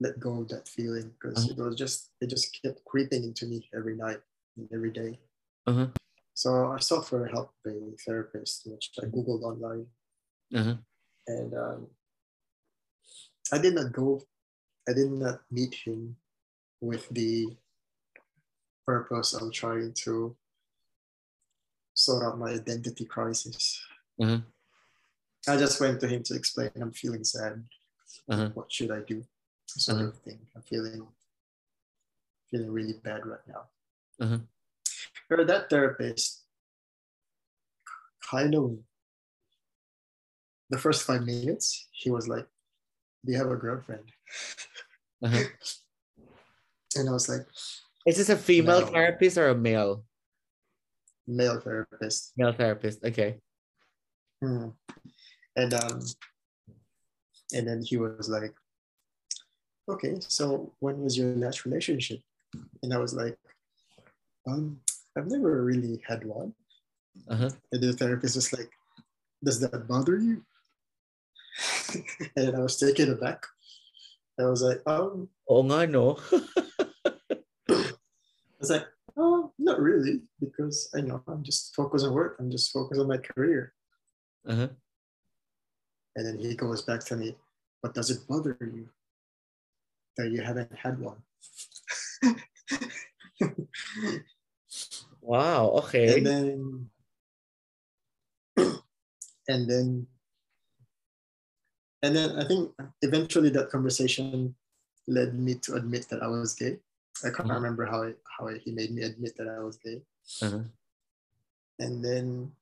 let go of that feeling because it was just it just kept creeping into me every night and every day. Uh-huh. So I sought for help by a therapist, which I googled online, Uh-huh. and um, I did not go. I did not meet him with the purpose of trying to sort out my identity crisis. Uh-huh. I just went to him to explain I'm feeling sad. Uh-huh. What should I do? Sort Uh-huh. of thing. I'm feeling feeling really bad right now. Uh-huh. Or that therapist kind of the first five minutes, he was like, Do you have a girlfriend? Uh-huh. And I was like, Is this a female No. therapist or a male? Male therapist. Male therapist. Okay. Hmm. And um and then he was like, Okay, so when was your last relationship? And I was like, um, I've never really had one. Uh-huh. And the therapist was like, Does that bother you? and I was taken aback. I was like, um, oh, nga, no? I was like, not really, because I know I'm just focused on work. I'm just focused on my career. Uh-huh. And then he goes back to me, but does it bother you that you haven't had one? Wow, okay. and then and then and then I think eventually that conversation led me to admit that I was gay. I can't Mhm. remember how it, how he made me admit that I was gay. Uh-huh. And then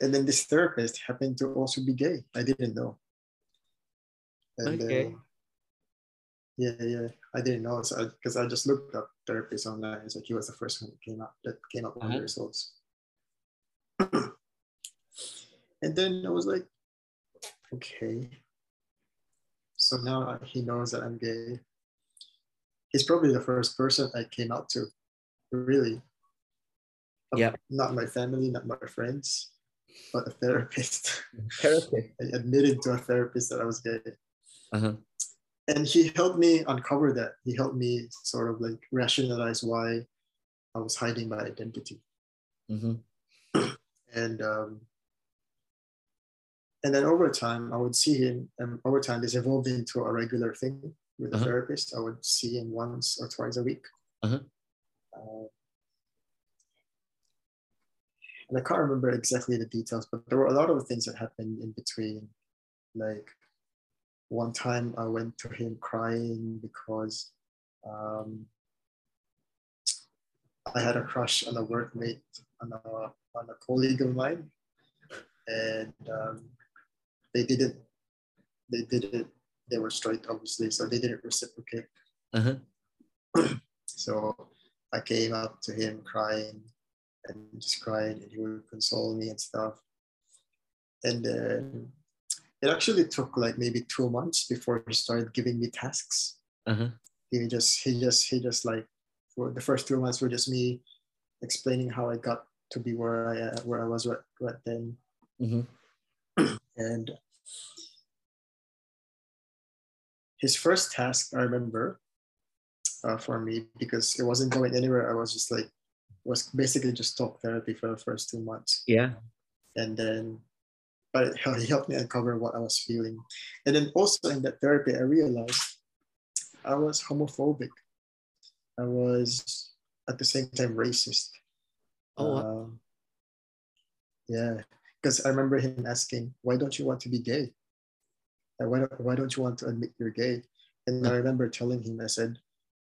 and then this therapist happened to also be gay. I didn't know. And Okay. then yeah, yeah, I didn't know because I, just looked up therapists online. It's like he was the first one that came up that came up on Uh-huh. the results. and then I was like, okay. So now he knows that I'm gay. He's probably the first person I came out to, really. Yeah. Not my family, not my friends, but a therapist. Therapist. I admitted to a therapist that I was gay. Uh-huh. And he helped me uncover that. He helped me sort of like rationalize why I was hiding my identity. Mm-hmm. And um, and then over time, I would see him. And over time, this evolved into a regular thing with a Uh-huh. therapist. I would see him once or twice a week. Uh-huh. Uh, and I can't remember exactly the details, but there were a lot of things that happened in between. Like one time, I went to him crying because um, I had a crush on a workmate, on a, on a colleague of mine, and um, they didn't. They didn't. They were straight, obviously, so they didn't reciprocate. Uh-huh. So I came up to him crying and just crying, and he would console me and stuff. And then it actually took like maybe two months before he started giving me tasks. Uh-huh. He just, he just, he just like, for the first two months were just me explaining how I got to be where I uh, where I was right, right then. Mm-hmm. And his first task, I remember, uh, for me because it wasn't going anywhere. I was just like, was basically just talk therapy for the first two months, Yeah. and then, but it, he helped me uncover what I was feeling, and then also in that therapy, I realized I was homophobic. I was at the same time racist. Oh. Um, yeah, because I remember him asking, "Why don't you want to be gay? Why don't Why don't you want to admit you're gay?" And I remember telling him, I said,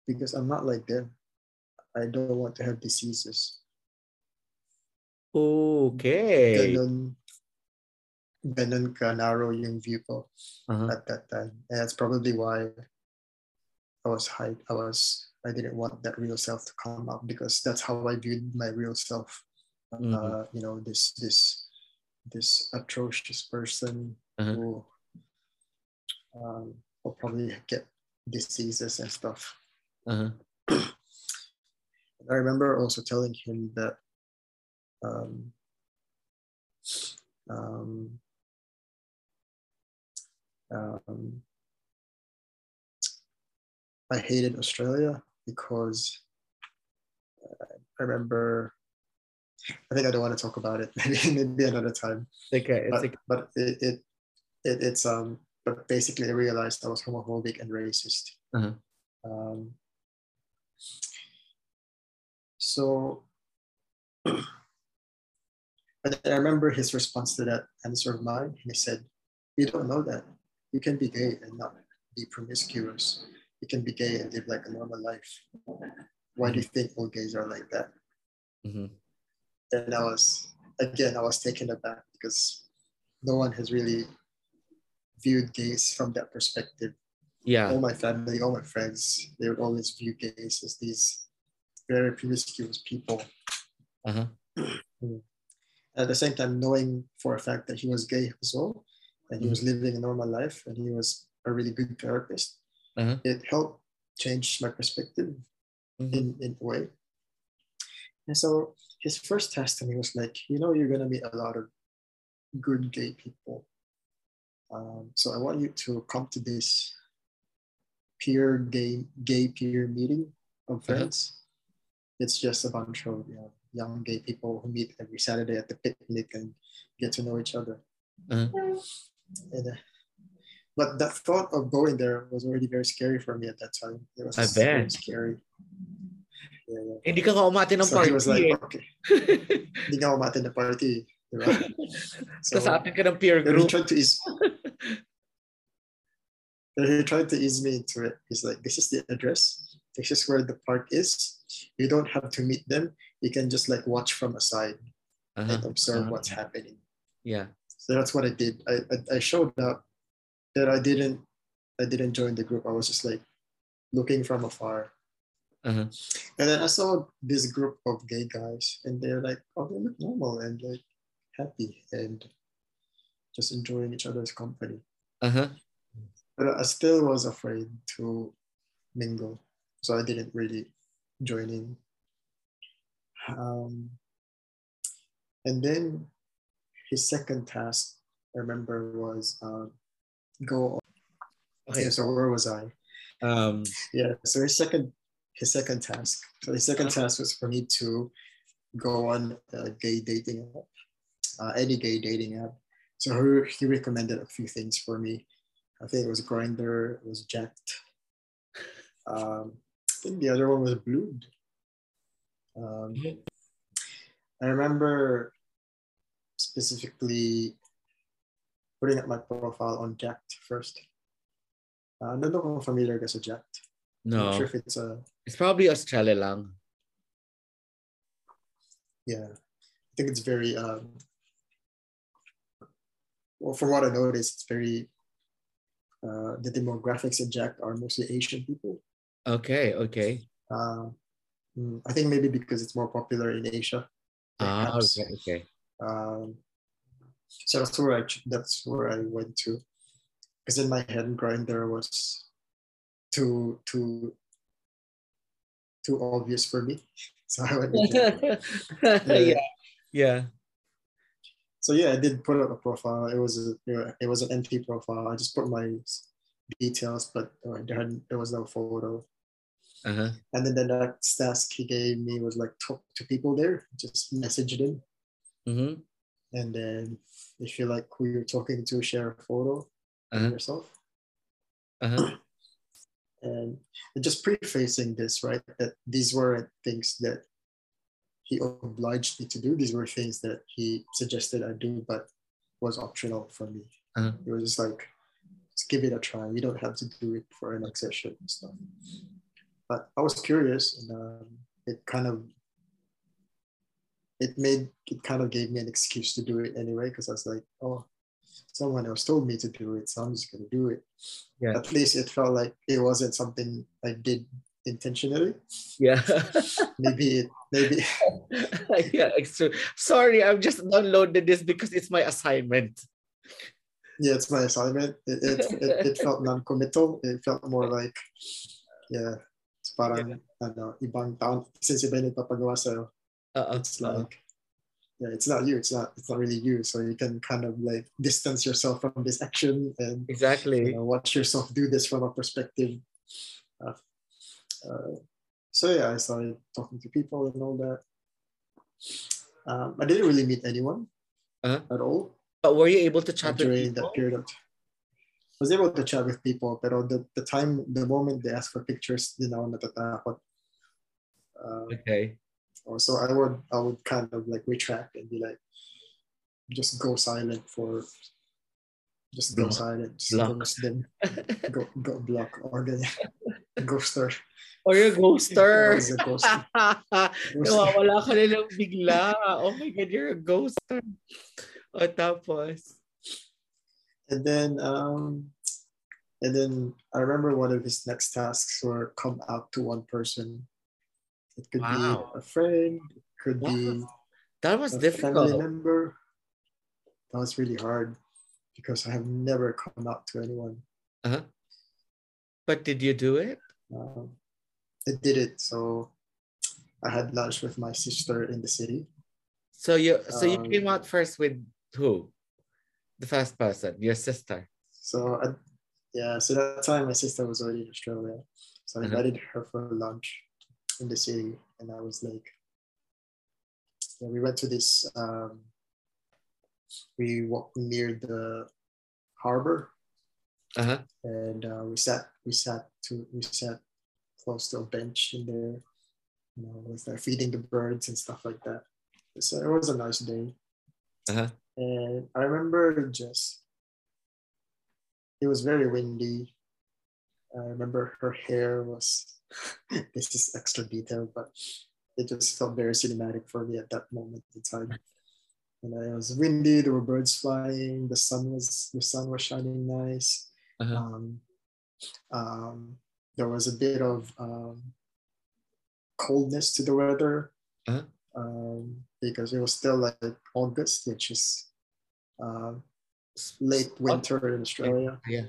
"Because I'm not like them. I don't want to have diseases." Okay. Ganun, ganun ka narrow yung view ko Uh-huh. at that time, and that's probably why I was hide. I was. I didn't want that real self to come out because that's how I viewed my real self. Mhm. Uh, you know, this this this atrocious person Uh-huh. who um, will probably get diseases and stuff. Uh-huh. I remember also telling him that um, um, um, I hated Australia because uh, I remember. I think I don't want to talk about it. Maybe maybe another time. Okay. It's But, like, but it, it, it it's um. But basically, I realized I was homophobic and racist. Uh-huh. Um, so, and I remember his response to that answer of mine. He said, "You don't know that. You can be gay and not be promiscuous. You can be gay and live like a normal life. Why do you think all gays are like that?" Mhm. And I was again, I was taken aback because no one has really viewed gays from that perspective. yeah. All my family, all my friends, they would always view gays as these very promiscuous people. Uh-huh. At the same time, knowing for a fact that he was gay as well, and he was living a normal life, and he was a really good therapist, Uh-huh. it helped change my perspective Mhm. in, in a way. And so his first test to me was like, you know, you're gonna meet a lot of good gay people. Um, so I want you to come to this peer gay gay peer meeting of friends. It's just a bunch of you know, young gay people who meet every Saturday at the picnic and get to know each other. Uh-huh. And, uh, but the thought of going there was already very scary for me at that time. It was I very bet. scary. Yeah, yeah. Hindi ka nga umati ng So he was like, eh. okay, hindi nga umati na party. Diba? So, Tapos atin ka ng peer group. Then he tried to ease me into it. He's like, this is the address. This is where the park is. You don't have to meet them. You can just like watch from aside and Uh-huh. observe Uh-huh. what's happening. Yeah. So that's what I did. I, I, I showed up that I didn't I didn't join the group. I was just like looking from afar. Uh-huh. And then I saw this group of gay guys and they're like, oh, they look normal and like happy and just enjoying each other's company. Uh-huh. But I still was afraid to mingle. So I didn't really join in. Um, And then his second task, I remember, was um, go. Okay, so where was I? Um, Yeah, so his second his second task. So his 2nd Uh-huh. task was for me to go on a gay dating app, uh, any gay dating app. So he, he recommended a few things for me. I think it was Grindr, it was Jack'd. Um, I think the other one was Blued. Um, I remember specifically putting up my profile on Jack'd first. Uh, no, no, familiar ka sa Jack'd. I'm not no, sure if it's a it's probably Australia lang. yeah i think it's very um well from what i noticed it's very uh the demographics in jack are mostly asian people Okay, okay. um mm, i think maybe because it's more popular in asia Ah, okay, okay. um so that's where i that's where i went to because in my head Grindr was too too too obvious for me so i went Jack. yeah, yeah. So yeah, I did put up a profile. It was a, it was an empty profile. I just put my details, but there had there was no photo. Uh-huh. And then the next task he gave me was like talk to people there, just message them, Mm-hmm. and then if you like who you're talking to, share a photo of Uh-huh. yourself. Uh-huh. And just prefacing this, right? That these weren't things that he obliged me to do. These were things that he suggested I do, but was optional for me. Uh-huh. It was just like, just give it a try. You don't have to do it for an session and stuff. But I was curious, and um, it kind of it made it kind of gave me an excuse to do it anyway because I was like, oh, someone else told me to do it, so I'm just gonna do it. Yeah. At least it felt like it wasn't something I did intentionally. Yeah. Maybe maybe yeah, it's true. Sorry, I've just downloaded this because it's my assignment. yeah, it's my assignment. It, it, it, it felt non-committal. It felt more like, yeah, it's parang, ano, ibang taon. Since iba nagpapagawa sa'yo, Uh-uh. it's uh-uh. like, yeah, it's not you. It's not, it's not really you. So you can kind of like distance yourself from this action and Exactly. you know, watch yourself do this from a perspective. Of, uh, so yeah, I started talking to people and all that. Um, I didn't really meet anyone Uh-huh. at all. But were you able to chat with during that period of I was able to chat with people, but the, the time, the moment they asked for pictures, you know, natatakot. Uh, Okay. so I would, I would kind of like retract and be like, just go silent for, just go Block. silent, just Block. go, go block or. ghoster. Or you're a ghoster. was a ghoster. Nawawala ka na lang bigla. Oh my God, you're a ghoster. O tapos. And then, um, and then I remember one of his next tasks were come out to one person. It could Wow. be a friend, it could be That was a family difficult. member. That was really hard because I have never come out to anyone. Uh-huh. But did you do it? Um, I did it. So I had lunch with my sister in the city. So you so you Um, came out first with who? The first person, your sister. So I, yeah, so that time my sister was already in Australia. So I Uh-huh. invited her for lunch in the city, and I was like, yeah, we went to this. Um, we walked near the harbor, Uh-huh. and uh, we sat. We sat to. We sat close to a bench in there, you know, with uh, feeding the birds and stuff like that. So it was a nice day. Uh-huh. And I remember just, it was very windy. I remember her hair was, this is extra detail, but it just felt very cinematic for me at that moment in time. And it was windy, there were birds flying, the sun was, the sun was shining nice. Uh-huh. Um, um, there was a bit of um, coldness to the weather Uh-huh. um, because it was still like August, which is um, late winter in Australia. Yeah.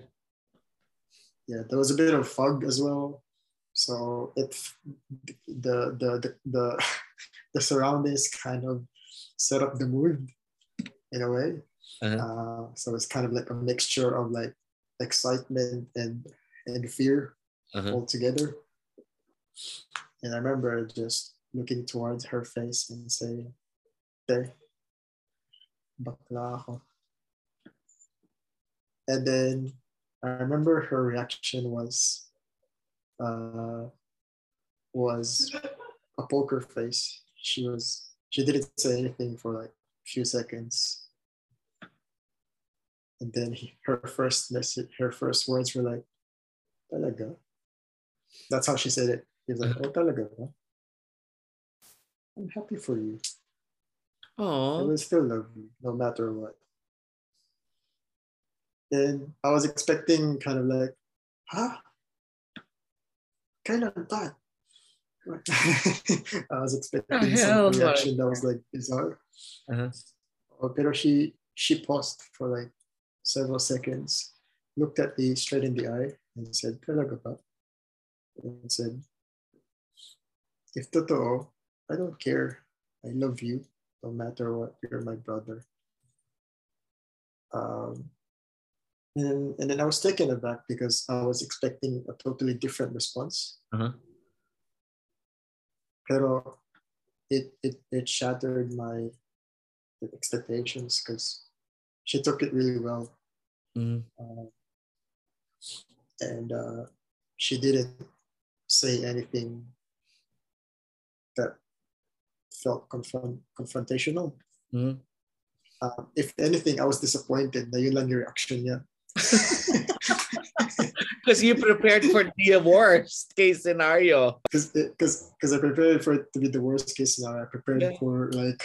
Yeah, there was a bit of fog as well. So it the the the the, the surroundings kind of set up the mood in a way. Uh-huh. Uh, so it's kind of like a mixture of like excitement and and fear Uh-huh. all together. And I remember just looking towards her face and saying, "Te, bakla ako." And then I remember her reaction was uh, was a poker face. She was she didn't say anything for like a few seconds. And then he, her first message, her first words were like, talaga. That's how she said it. He was like, oh, talaga. I'm happy for you. I Oh. will still love you no matter what. And I was expecting kind of like, huh? Kailan that? I was expecting hell, some reaction that was like bizarre. Uh-huh. Oh, pero she she paused for like several seconds, looked at me straight in the eye, and said, "Talaga ba?" And said, "If totoo, I don't care. I love you, no matter what. You're my brother." Um, and and then I was taken aback because I was expecting a totally different response. Uh-huh. Pero it it it shattered my expectations because she took it really well. Mm. Uh, and uh, she didn't say anything that felt confront confrontational. Mm. Uh, if anything, I was disappointed na yun lang yung reaction niya. Because you prepared for the worst case scenario. Because because I prepared for it to be the worst case scenario. I prepared Yeah. for like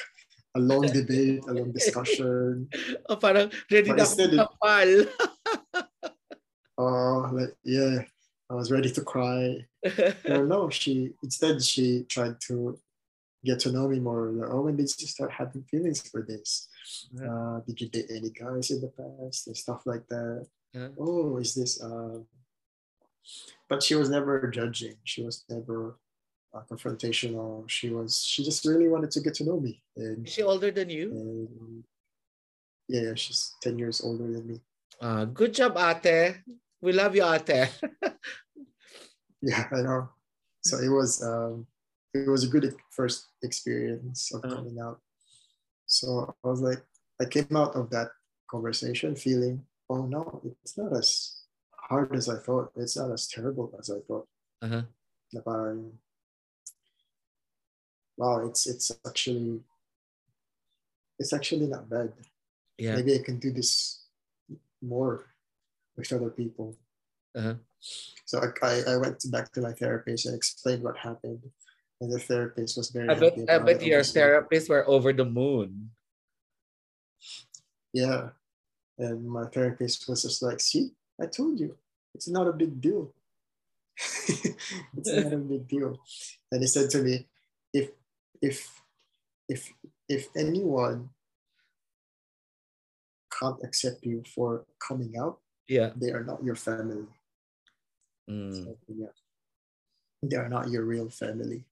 a long debate, a long discussion. O parang ready But na instead kapal. Oh, like yeah, I was ready to cry. No, no, she instead she tried to get to know me more. Like, oh, when did you start having feelings for this? Uh, did you date any guys in the past and stuff like that? Yeah. Oh, is this? Uh... But she was never judging. She was never uh, confrontational. She was. She just really wanted to get to know me. And, Is she older than you? and yeah, she's ten years older than me. Ah, good job, ate. We love you, ate. Yeah, I know. So it was um, it was a good first experience of Uh-huh. coming out. So I was like, I came out of that conversation feeling, oh no, it's not as hard as I thought. It's not as terrible as I thought. Uh-huh. Parang, wow, it's it's actually it's actually not bad. Yeah. Maybe I can do this more with other people. Uh-huh. So I, I, went back to my therapist and explained what happened. And the therapist was very I bet, I bet your obviously. therapists were over the moon. Yeah. And my therapist was just like, see, I told you, it's not a big deal. it's not a big deal. And he said to me, if if if if anyone can't accept you for coming out, Yeah. they are not your family. Mm. So, yeah. They are not your real family.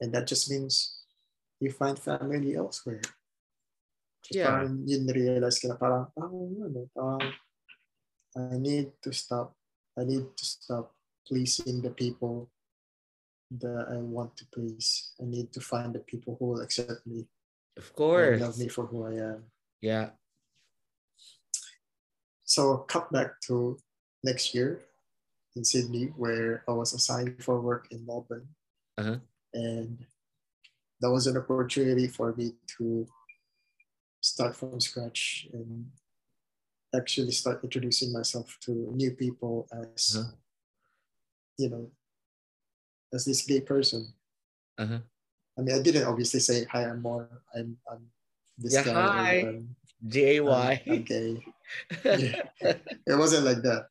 And that just means you find family elsewhere. Just Yeah. Parang yun realize ka na parang, oh, ano, parang, I need to stop. I need to stop pleasing the people that I want to please. I need to find the people who will accept me Of course. love me for who I am. Yeah. So cut back to next year in Sydney, where I was assigned for work in Melbourne, Uh-huh. and that was an opportunity for me to start from scratch and actually start introducing myself to new people as Uh-huh. you know as this gay person. Uh-huh. I mean, I didn't obviously say hi. I'm more. I'm. I'm this Yeah, guy. hi. I'm, um, um, I'm gay. yeah. it wasn't like that.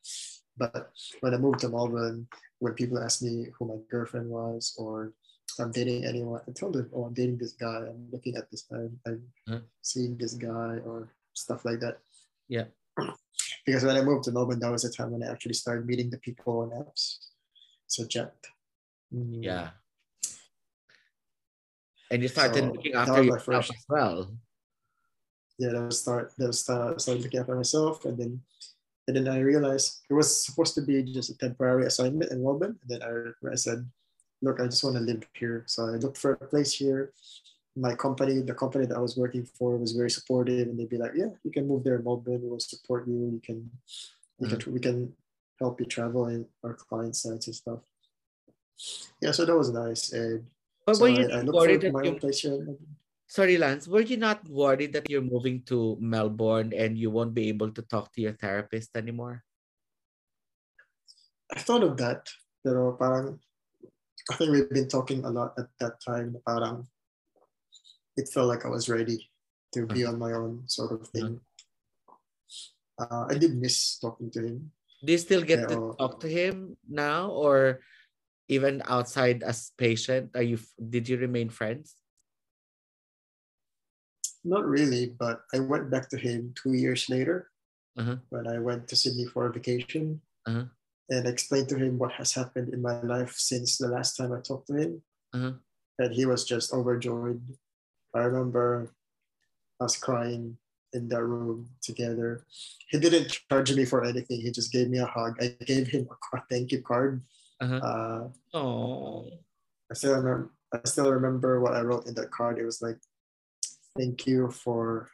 But when I moved to Melbourne, when people asked me who my girlfriend was or if I'm dating anyone, I told them, oh, I'm dating this guy. I'm looking at this guy. I'm Huh? Mm-hmm. seeing this guy or stuff like that. Yeah. Because when I moved to Melbourne, that was the time when I actually started meeting the people on apps. So Jet. Mm, yeah. And you started So, looking after yourself as well. yeah, that was start that was start started looking after myself, and then and then I realized it was supposed to be just a temporary assignment in Melbourne. And then I, I said, look, I just want to live here. So I looked for a place here. My company, the company that I was working for, was very supportive, and they'd be like, yeah, you can move there in Melbourne. We'll support you. You can, you can, we can help you travel and our client sites and stuff. Yeah, so that was nice. And But so were you I, I worried that my you own place here. in Melbourne. sorry, Lance, were you not worried that you're moving to Melbourne and you won't be able to talk to your therapist anymore? I thought of that, pero parang I think we've been talking a lot at that time. Parang it felt like I was ready to be on my own, sort of thing. Uh, I did miss talking to him. Do you still get to Pero- talk to him now or even outside as patient? Are you did you remain friends? Not really, but I went back to him two years later Uh-huh. when I went to Sydney for a vacation Uh-huh. and explained to him what has happened in my life since the last time I talked to him. Uh-huh. and he was just overjoyed. I remember us crying in that room together. He didn't charge me for anything. He just gave me a hug. I gave him a thank you card. Uh-huh. Uh, Oh. I still remember. I still remember what I wrote in that card. It was like, "Thank you for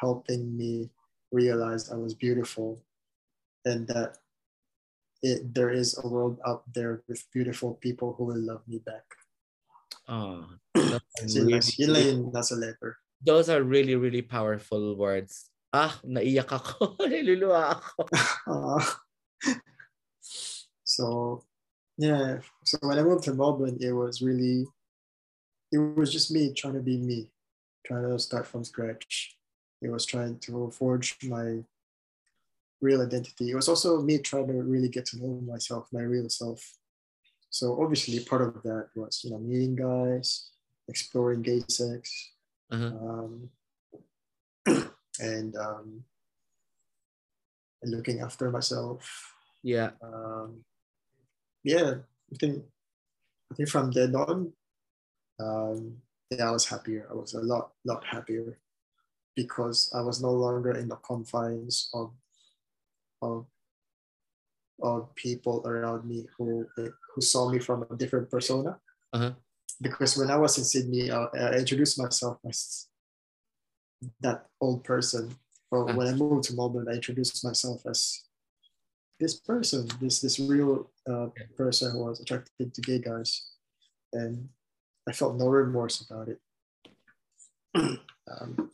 helping me realize I was beautiful, and that it, there is a world out there with beautiful people who will love me back." Oh. Those are Kasi yun lang- yun lang really, nasa letter. those are really, really powerful words. Ah, naiyak ako. Niluluwa ako. So yeah, so when I moved to Melbourne, it was really, it was just me trying to be me, trying to start from scratch. It was trying to forge my real identity. It was also me trying to really get to know myself, my real self. So obviously, part of that was you know meeting guys, exploring gay sex, Uh-huh. um, and um, looking after myself. Yeah. Um, yeah, I think I think from then on, um, yeah, I was happier. I was a lot lot happier because I was no longer in the confines of of of people around me who who saw me from a different persona. Uh-huh. Because when I was in Sydney, I, I introduced myself as that old person. But Uh-huh. when I moved to Melbourne, I introduced myself as this person, this this real uh, person who was attracted to gay guys, and I felt no remorse about it. um,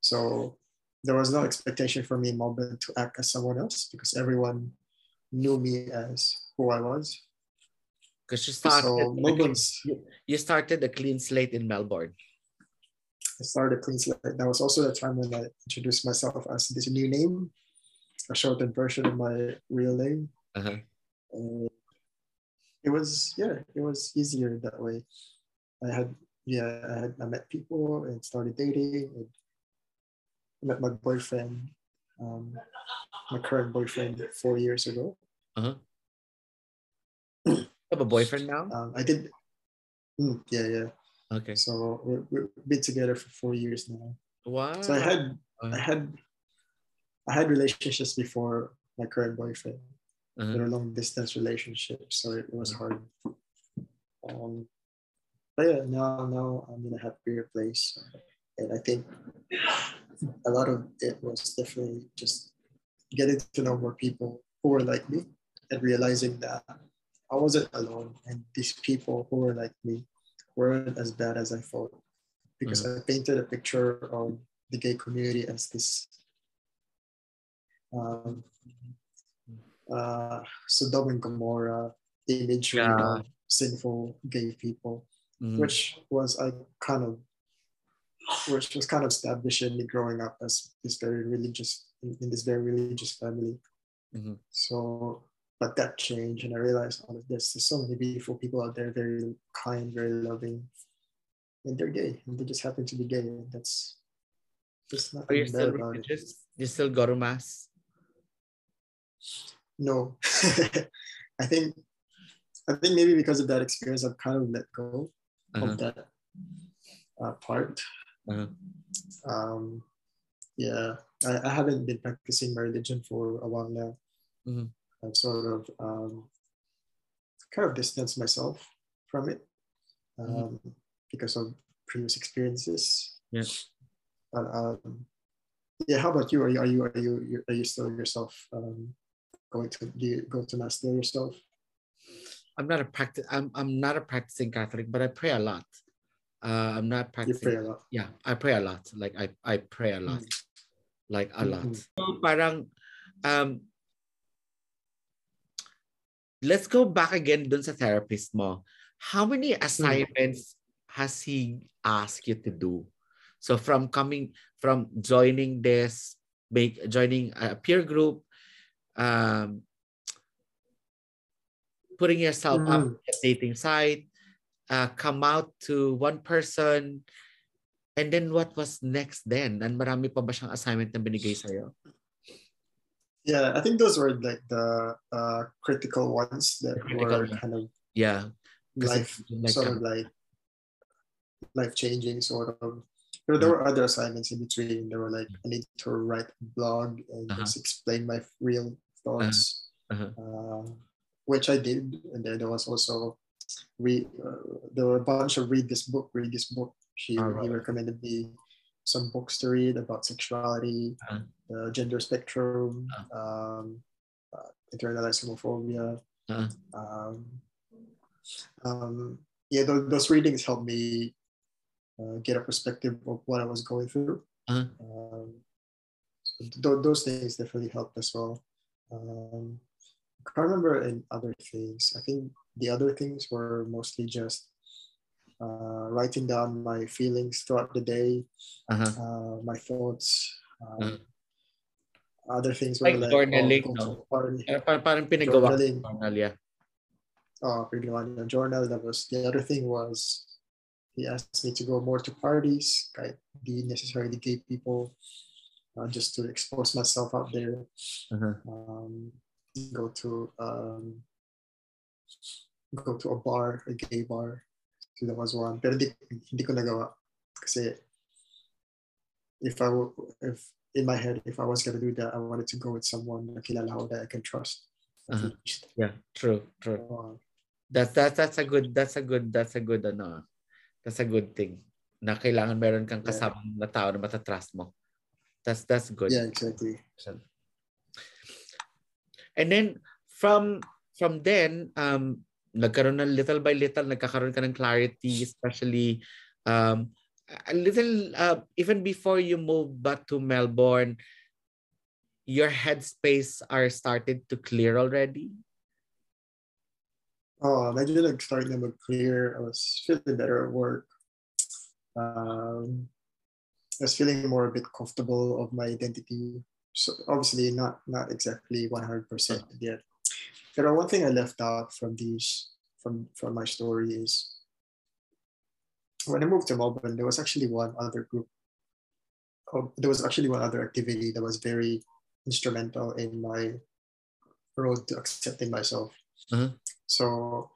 so there was no expectation for me in Melbourne to act as someone else because everyone knew me as who I was. Because you started, So Melbourne's you started a clean slate in Melbourne. I started a clean slate. That was also the time when I introduced myself as this new name, a shortened version of my real name. Uh-huh. And it was yeah, it was easier that way. I had yeah, I had I met people and started dating and I met my boyfriend, um, my current boyfriend four years ago. Uh huh. Have a boyfriend now? Um, I did Mm, yeah, yeah. Okay. So we we've been together for four years now. Wow. So I had Uh, I had I had relationships before my current boyfriend. uh-huh. They were long distance relationships, so it was hard. Um, but yeah, now now I'm in a happier place, and I think a lot of it was definitely just getting to know more people who were like me and realizing that I wasn't alone, and these people who were like me weren't as bad as I thought, because I painted a picture of the gay community as this um, uh, Sodom and Gomorrah imagery Yeah. of sinful gay people, Mhm. which was I kind of, which was kind of established in me growing up as this very religious in, in this very religious family. Mhm. So, but that changed, and I realized all of this. There's so many beautiful people out there, very kind, very loving, and they're gay, and they just happen to be gay. That's there's Are you nothing still bad about it. religious? You still go to mass? No, I think I think maybe because of that experience, I've kind of let go Uh-huh. of that uh, part. Uh-huh. Um, yeah, I, I haven't been practicing my religion for a while now. Mhm. I've sort of um, kind of distanced myself from it um, because of previous experiences. Yeah. But, um, yeah. How about you? Are you are you are you are you still yourself um, going to do you go to mass still yourself? I'm not a practice. I'm I'm not a practicing Catholic, but I pray a lot. Uh, I'm not practicing. You pray a lot. Yeah, I pray a lot. Like I I pray a lot. Like a lot. Mhm. So parang um let's go back again dun sa therapist mo. How many assignments has he asked you to do? So from coming from joining this make joining a peer group um putting yourself up Mhm. at dating site uh, come out to one person and then what was next then and marami pa ba siyang assignment na binigay sa'yo? Yeah, I think those were like the uh, critical ones that Critical were kind of Yeah. Life like, sort of like life changing sort of you there were other assignments in between there were like i need to write a blog and Uh-huh. just explain my real thoughts uh-huh. uh, which i did and then there was also read uh, there were a bunch of read this book read this book he, Alright. he recommended me some books to read about sexuality Uh-huh. the gender spectrum um, uh, internalized homophobia Uh-huh. um, um, yeah, those, those readings helped me uh, get a perspective of what I was going through. Uh-huh. Um, so th- those things definitely helped as well. Um, I can't remember in other things. I think the other things were mostly just uh, writing down my feelings throughout the day, Uh-huh. uh, my thoughts. Um, Uh. Other things were Like like, journaling, oh, go no? to a party. Eh, par- parang pinagawa Journaling. journal, yeah. ginawa ng journal. That was the other thing was he asked me to go more to parties, kahit di necessarily gay people, uh, just to expose myself out there. Uh-huh. Um, go to um, go to a bar, a gay bar. So that was one. Pero hindi, hindi ko nagawa. Kasi if I w- if in my head, if I was gonna do that, I wanted to go with someone na kilala ko that I can trust. Uh-huh. Yeah, true, true. Uh, That's that that's a good that's a good that's a good ano. That's a good thing. Na kailangan meron kang Yeah. na tao na matatrust mo. That's that's good. yeah, exactly. And then from from then um nagkaroon ng little by little nagkakaroon ka ng clarity especially um a little uh, even before you moved back to Melbourne your headspace are started to clear already. Oh, medyo nag-start na mag-clear. I was feeling better at work. Um, I was feeling more a bit comfortable of my identity. So obviously not not exactly 100% yet. But one thing I left out from these from from my story is when I moved to Melbourne, there was actually one other group. Oh, there was actually one other activity that was very instrumental in my road to accepting myself. Uh-huh. So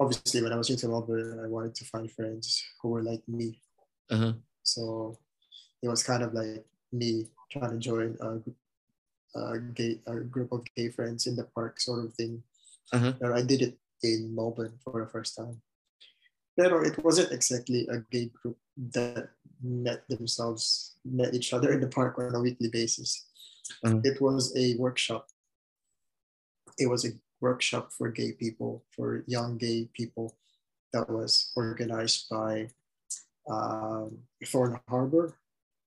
obviously when I was in Melbourne, I wanted to find friends who were like me. Uh-huh. So it was kind of like me trying to join a, a gay a group of gay friends in the park sort of thing. Uh-huh. But I did it in Melbourne for the first time. Pero it wasn't exactly a gay group that met themselves, met each other in the park on a weekly basis. Mhm. It was a workshop. It was a workshop for gay people, for young gay people, that was organized by um, Thorne Harbour,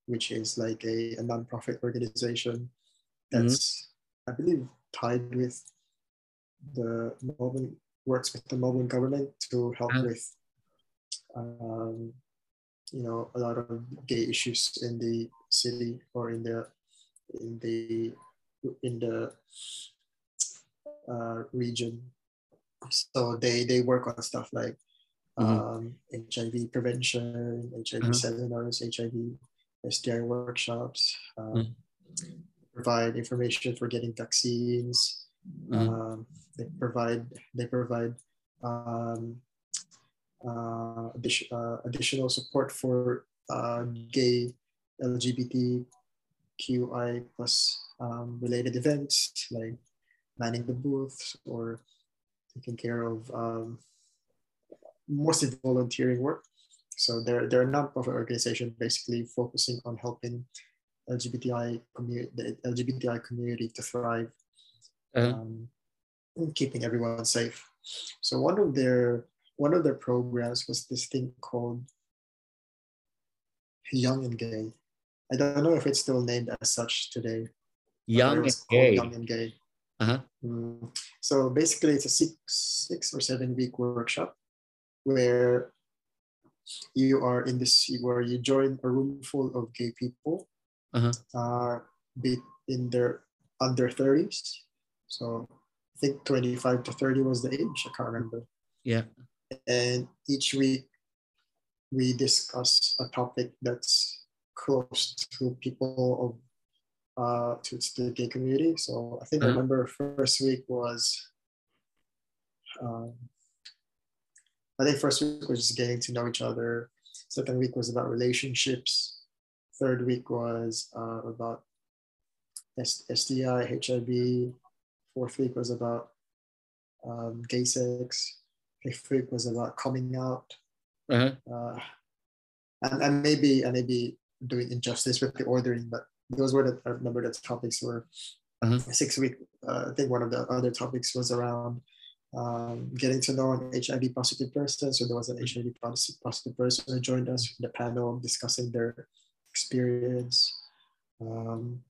which is like a, a nonprofit organization that's, I believe, tied with the Melbourne, works with the Melbourne government to help Ah. with, um, you know, a lot of gay issues in the city or in the in the in the uh, region. So they they work on stuff like um, HIV prevention, HIV Uh-huh. seminars, HIV STI workshops, um, Mm. provide information for getting vaccines. Mhm. Um, they provide they provide um, uh, addition, uh, additional support for uh, gay LGBTQI plus um, related events like manning the booths or taking care of um, mostly volunteering work. So there are a number of organizations basically focusing on helping LGBTI community, the LGBTI community to thrive, uh-huh. um, keeping everyone safe. So one of their one of their programs was this thing called Young and Gay. I don't know if it's still named as such today. Young and Gay. Young and Gay. Uh-huh. Mm. So basically, it's a six six or seven week workshop where you are in this where you join a room full of gay people uh-huh. uh, be in their under 30s so i think 25 to 30 was the age i can't remember yeah and each week we discuss a topic that's close to people of uh, to, to the gay community. So I think uh-huh. I remember first week was um, I think first week was just getting to know each other. Second week was about relationships. Third week was uh, about STI, HIV. Fourth week was about um, gay sex. Fifth week was about coming out. Uh-huh. Uh, and, and maybe I may be doing injustice with the ordering, but those were the I remember the topics were uh-huh. six week. Uh, I think one of the other topics was around um, getting to know an HIV positive person. So there was an HIV positive person who joined us in the panel discussing their experience. Um,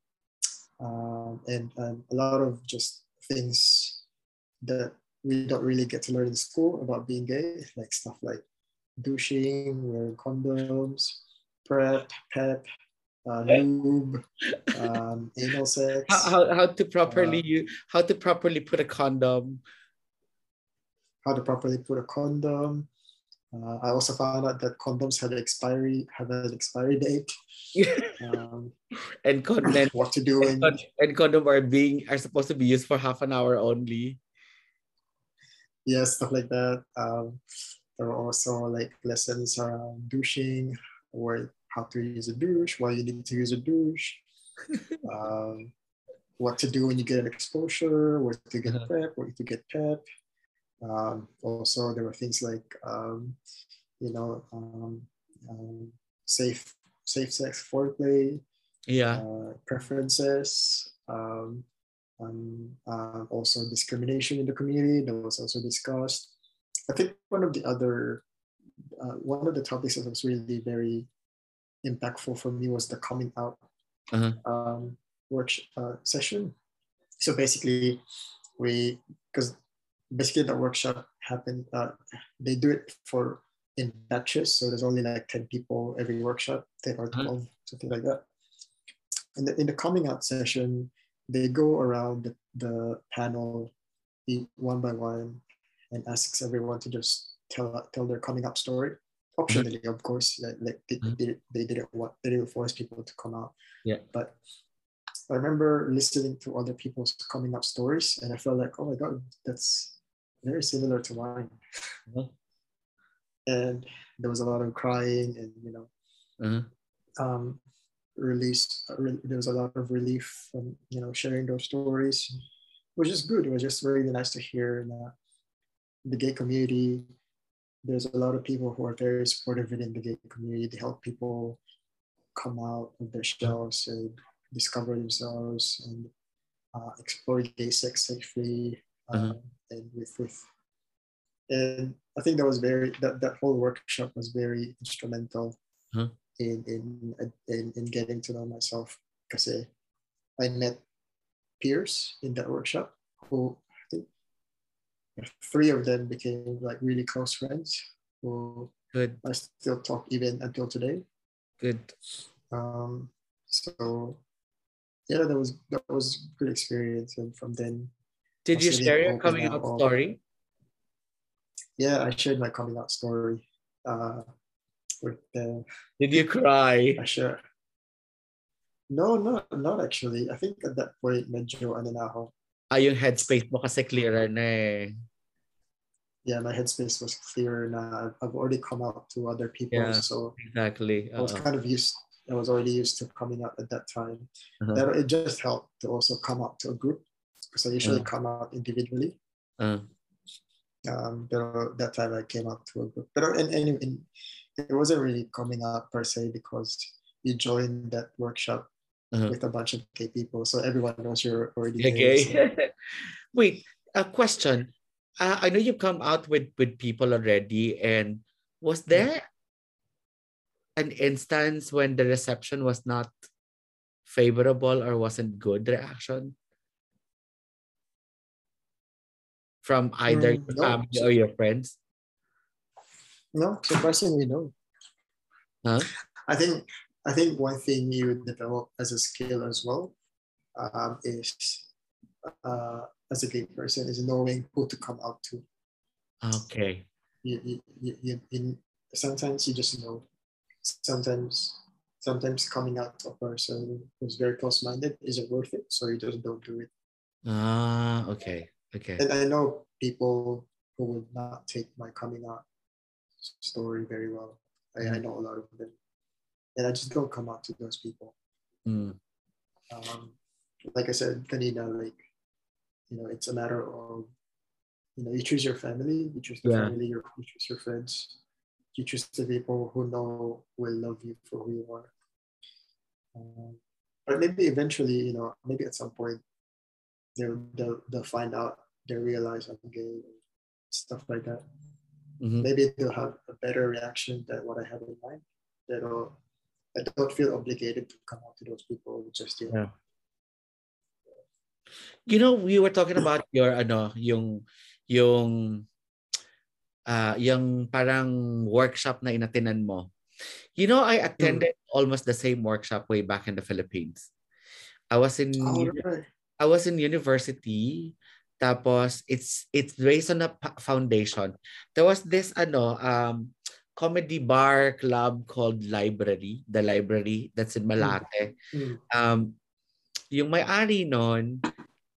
um, and, and a lot of just things that we don't really get to learn in school about being gay, like stuff like douching, wearing condoms, PrEP, PEP, uh, lube, um, anal sex. How, how, how to properly uh, you how to properly put a condom how to properly put a condom. Uh, I also found out that condoms have expiry have an expiry date. um, and condom what to do and, and condom are being are supposed to be used for half an hour only. Yeah, stuff like that. Um, there are also like lessons around douching or how to use a douche, why you need to use a douche, um, what to do when you get an exposure, where to get uh-huh. PrEP, where to get PEP. Um, also, there were things like, um, you know, um, um, safe safe sex foreplay, yeah, uh, preferences, um, uh, also discrimination in the community that was also discussed. I think one of the other uh, one of the topics that was really very impactful for me was the coming out uh-huh. um, work uh, session. So basically, we because basically the workshop happened uh, they do it for in batches so there's only like 10 people every workshop 10 or uh-huh. 12 mm-hmm. something like that in the, in the coming out session they go around the, the panel one by one and asks everyone to just tell tell their coming out story optionally mm-hmm. of course like, like they, mm-hmm. they, they didn't want they didn't force people to come out yeah but I remember listening to other people's coming up stories and I felt like, oh my God, that's very similar to mine. Mm-hmm. And there was a lot of crying and, you know, mm-hmm. um, release, re- there was a lot of relief from, you know, sharing those stories, which is good. It was just really nice to hear in uh, the gay community. There's a lot of people who are very supportive within the gay community to help people come out of their shells and discover themselves and uh, explore gay sex safely. Uh-huh. And with with and I think that was very that, that whole workshop was very instrumental huh? in, in in in getting to know myself because I met peers in that workshop who I think three of them became like really close friends who good I still talk even until today. Good. Um, so yeah, that was that was good experience, and from then did you share your coming out story? Yeah, I shared my coming out story. Uh, with the, Did you cry? I share. No, no, not actually. I think at that point, medyo ano na ako. Ah, yung headspace mo kasi clearer na eh. yeah, my headspace was clear now. I've already come out to other people, Yeah. so Exactly. I was kind of used. I was already used to coming out at that time. Uh-huh. That it just helped to also come out to a group because I usually Uh. come out individually. Uh, Um, but that time I came out to a group. But in, in, in, it wasn't really coming out per se because you joined that workshop Uh-huh. with a bunch of gay people, so everyone knows you're already gay. so- Wait, a question. Uh, I know you've come out with with people already, and was there an instance when the reception was not favorable or wasn't good reaction from either Mm, your no. family or your friends? No, surprisingly no. Huh? I think I think one thing you develop as a skill as well um, is uh, as a gay person is knowing who to come out to. Okay. You, you, you, you, you- sometimes you just know. Sometimes sometimes coming out to a person who's very close-minded isn't worth it, so you just don't do it. Ah, okay. Okay. And I know people who would not take my coming out story very well. I, I know a lot of them. And I just don't come out to those people. Mm. Um, like I said, kanina, like, you know, it's a matter of, you know, you choose your family, you choose the Yeah. family, you you choose your friends, you choose the people who know will love you for who you are. Um, but maybe eventually, you know, maybe at some point, they'll, they'll, they'll find out, they'll realize I'm gay, and stuff like that. Mhm. Maybe they'll have a better reaction than what I have in mind. Pero I don't feel obligated to come out to those people just yet. Yeah. You know, we were talking about your ano, yung yung ah yung parang workshop na inatinan mo. You know, I attended almost the same workshop way back in the Philippines. I was in Oh, right. I was in university. Tapos it's it's based on a foundation. There was this ano um comedy bar club called Library, the library that's in Malate. Mm. um, yung may-ari nun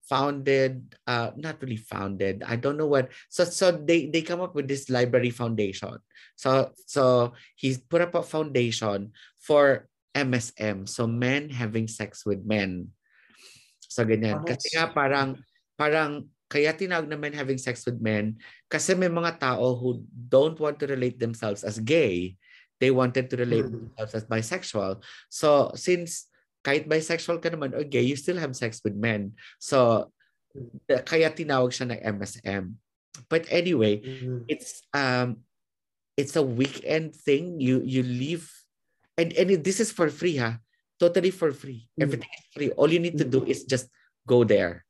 founded uh not really founded i don't know what so so they they come up with this library foundation. So so he's put up a foundation for MSM so men having sex with men. So ganyan. Oh, kasi nga parang parang kaya tinawag na men having sex with men kasi may mga tao who don't want to relate themselves as gay they wanted to relate Mm. themselves as bisexual so since kahit bisexual ka naman or gay, you still have sex with men. So, kaya tinawag siya ng MSM. But anyway, Mm. it's um it's a weekend thing. You you leave and and it- this is for free ha. Totally for free. Mm. Everything is free. All you need to do is just go there.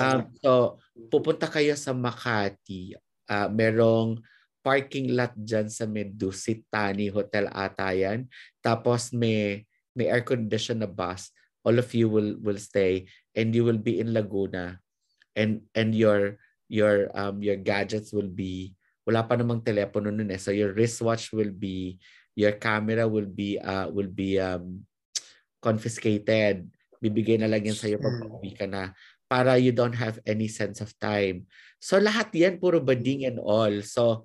Um, so pupunta kayo sa Makati. Ah, merong parking lot dyan sa may Dusit Tani Hotel ata yan. Tapos may may air conditioned na bus. All of you will will stay and you will be in Laguna. And and your your um your gadgets will be wala pa namang telepono nun eh. So your wristwatch will be your camera will be uh will be um confiscated. Bibigay na lang yan sa'yo pag ka na para you don't have any sense of time. So lahat yan puro bading and all. So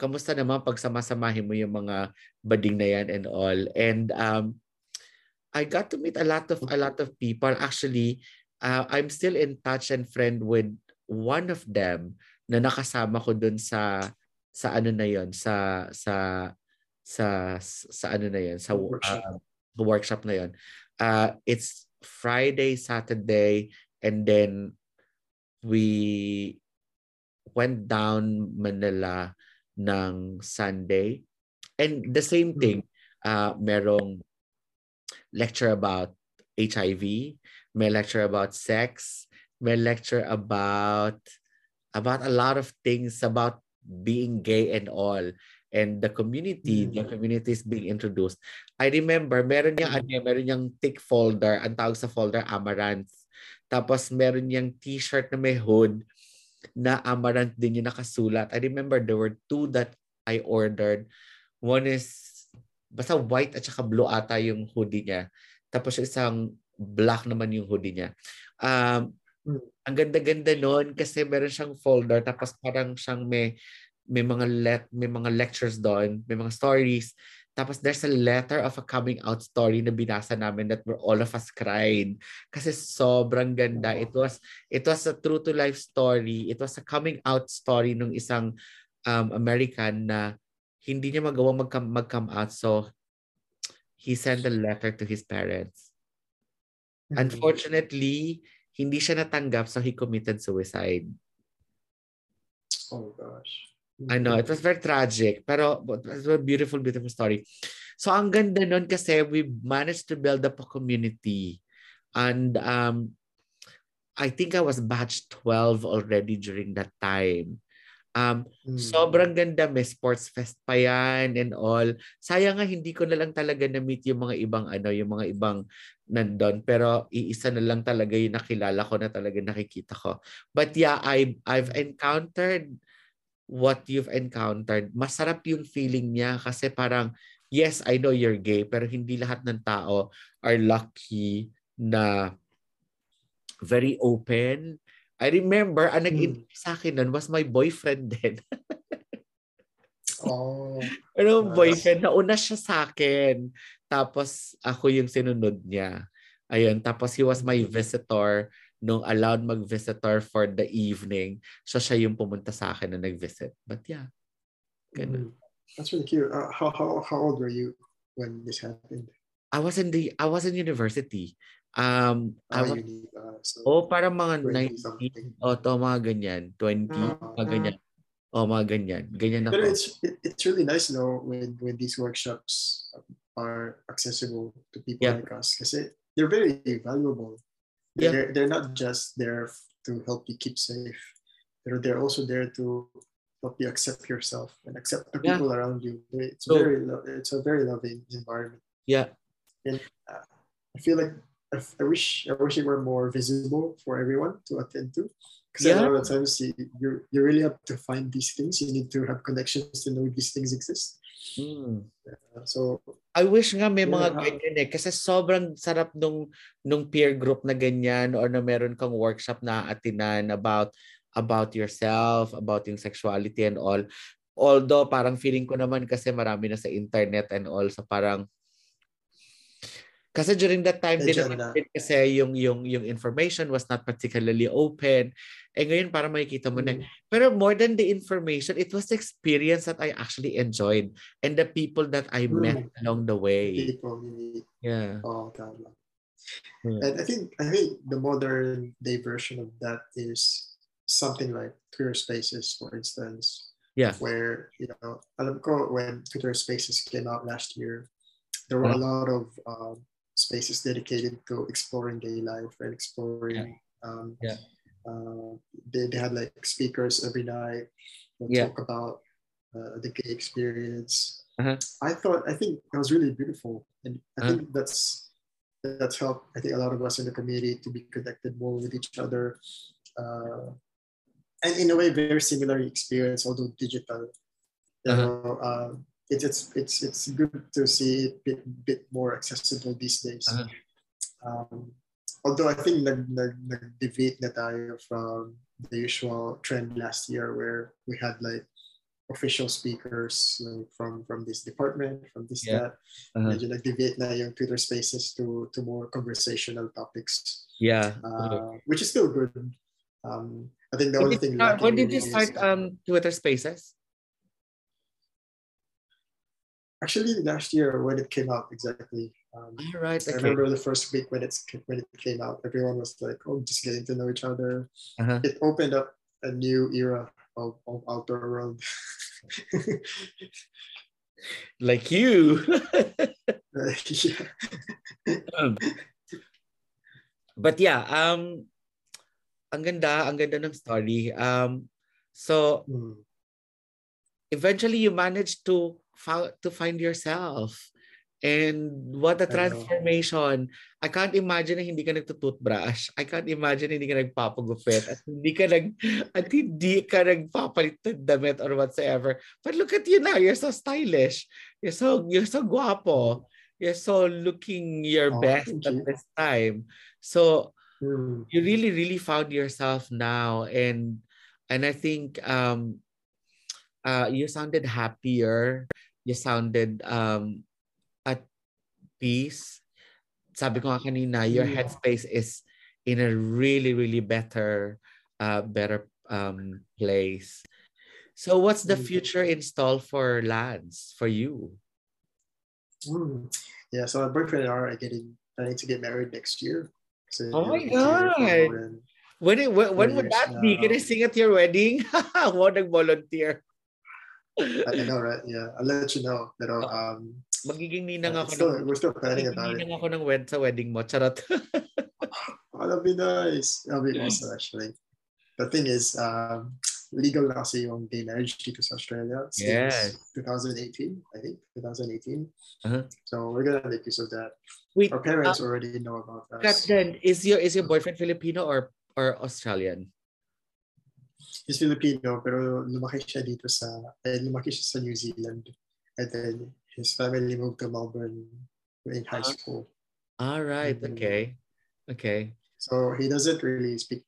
kamusta naman pag sama-samahin mo yung mga bading na yan and all. And um I got to meet a lot of a lot of people. Actually, uh, I'm still in touch and friend with one of them na nakasama ko dun sa sa ano na yon sa sa sa sa ano na yon sa Workshop. uh, workshop na yon. Uh, it's Friday, Saturday, and then we went down Manila ng Sunday. And the same hmm. thing, uh, merong lecture about HIV, may lecture about sex, may lecture about about a lot of things about being gay and all. And the community, the hmm. community is being introduced. I remember, meron niyang, hmm. ano, meron niyang thick folder, ang tawag sa folder, Amaranth. Tapos meron niyang t-shirt na may hood na Amaranth din yung nakasulat. I remember there were two that I ordered. One is, basta white at saka blue ata yung hoodie niya. Tapos isang black naman yung hoodie niya. Um, ang ganda-ganda noon kasi meron siyang folder tapos parang siyang may may mga let may mga lectures doon, may mga stories. Tapos there's a letter of a coming out story na binasa namin that were all of us cried. Kasi sobrang ganda. It was it was a true to life story. It was a coming out story ng isang um, American na hindi niya magawa mag-come, mag-come out. So he sent a letter to his parents. Mm-hmm. Unfortunately, hindi siya natanggap so he committed suicide. Oh gosh. I know, it was very tragic, pero it was a beautiful, beautiful story. So ang ganda nun kasi we managed to build up a community. And um, I think I was batch 12 already during that time. Um, mm. Sobrang ganda. May sports fest pa yan and all. Sayang nga hindi ko na lang talaga na-meet yung mga ibang ano, yung mga ibang nandun. Pero iisa na lang talaga yung nakilala ko na talaga nakikita ko. But yeah, I, I've encountered what you've encountered. Masarap yung feeling niya kasi parang, yes, I know you're gay, pero hindi lahat ng tao are lucky na very open I remember, ang nag-invite hmm. sa akin nun was my boyfriend din. oh. Ano, boyfriend, nauna siya sa akin. Tapos ako yung sinunod niya. Ayun, tapos he was my visitor nung allowed mag-visitor for the evening. So siya yung pumunta sa akin na nag-visit. But yeah, ganun. Mm. That's really cute. Uh, how, how, how old were you when this happened? I was in the I was in university. Um, ah, was, uni, uh, so oh, para mga 19, oh, to, mga ganyan, 20, uh, ah, mga ganyan. Oh, mga ganyan. Ganyan ako. But it's, it, it's really nice, no, when, when these workshops are accessible to people yeah. like us. Kasi they're very valuable. They're, they're not just there to help you keep safe. They're, they're also there to help you accept yourself and accept the people yeah. around you. It's so, very, it's a very loving environment. Yeah. And uh, I feel like I, wish I wish it were more visible for everyone to attend to. Because yeah. a lot of times you, you you really have to find these things. You need to have connections to know these things exist. Hmm. Yeah, so I wish nga may yeah. mga ganyan eh kasi sobrang sarap nung nung peer group na ganyan or na meron kang workshop na atinan about about yourself, about yung sexuality and all. Although parang feeling ko naman kasi marami na sa internet and all so parang kasi during that time din naman kasi yung yung yung information was not particularly open. Eh ngayon para makikita mo mm. na. Pero more than the information, it was the experience that I actually enjoyed and the people that I mm. met along the way. People, yeah. Oh, tama. Yeah. And I think I think the modern day version of that is something like Twitter Spaces, for instance. Yeah. Where you know, alam ko when Twitter Spaces came out last year, there were uh-huh. a lot of um, spaces dedicated to exploring gay life and exploring. Yeah. Um, yeah. Uh, they, they had like speakers every night yeah. talk about uh, the gay experience. Uh-huh. I thought I think that was really beautiful, and I uh-huh. think that's that's helped. I think a lot of us in the community to be connected more with each other, uh, and in a way very similar experience, although digital. You uh-huh. know, it's it's it's it's good to see it bit, bit more accessible these days. Uh-huh. Um, although I think nag, nag, nag-deviate na tayo from the usual trend last year where we had like official speakers like from from this department, from this yeah. that. Uh-huh. Medyo nag-deviate na yung Twitter spaces to to more conversational topics. Yeah. Uh, which is still good. Um, I think the only thing. when did you start um, Twitter Spaces? Actually last year when it came out exactly. Um, All right. Okay. I remember the first week when it's when it came out, everyone was like, "Oh, just getting to know each other." Uh-huh. It opened up a new era of, of outdoor world. like you. yeah. um, but yeah, um, ang ganda, ang ganda ng story. Um, so mm. eventually you managed to to find yourself. And what a transformation. I, can't imagine na hindi ka nagtutoothbrush. I can't imagine na hindi ka nagpapagupit. At hindi ka nag at hindi ka nagpapalit ng damit or whatsoever. But look at you now. You're so stylish. You're so you're so guapo. You're so looking your oh, best at you. this time. So mm. you really, really found yourself now. And and I think um uh, you sounded happier. You sounded um, at peace. Sabi ko nga kanina, your Mm. headspace is in a really, really better, uh, better um, place. So what's the Mm. future in stall for Lance, for you? Mm. Yeah, so my boyfriend and I are getting planning to get married next year. So Oh my we've been together for God. When, it- when, when would that be? Can I sing at your wedding? Wow, nag-volunteer. I I know, right? Yeah, I'll let you know. Pero Oh. um, Magiging ninang uh, ako it's still, ng, we're still planning magiging about it. ninang ako ng wed sa wedding mo. Charot. Oh, that'd be nice. That'd be awesome, actually. The thing is, um, legal na kasi yung gay marriage dito sa Australia since Yes. 2018, I think, 2018. Uh-huh. So we're gonna make use of that. Wait, Our parents already know about us. Captain, is your is your boyfriend Filipino or or Australian? He's Filipino, pero lumaki siya dito sa, eh, lumaki siya sa New Zealand. And then his family moved to Melbourne in high Ah. school. All right. Mhm. Okay. Okay. So he doesn't really speak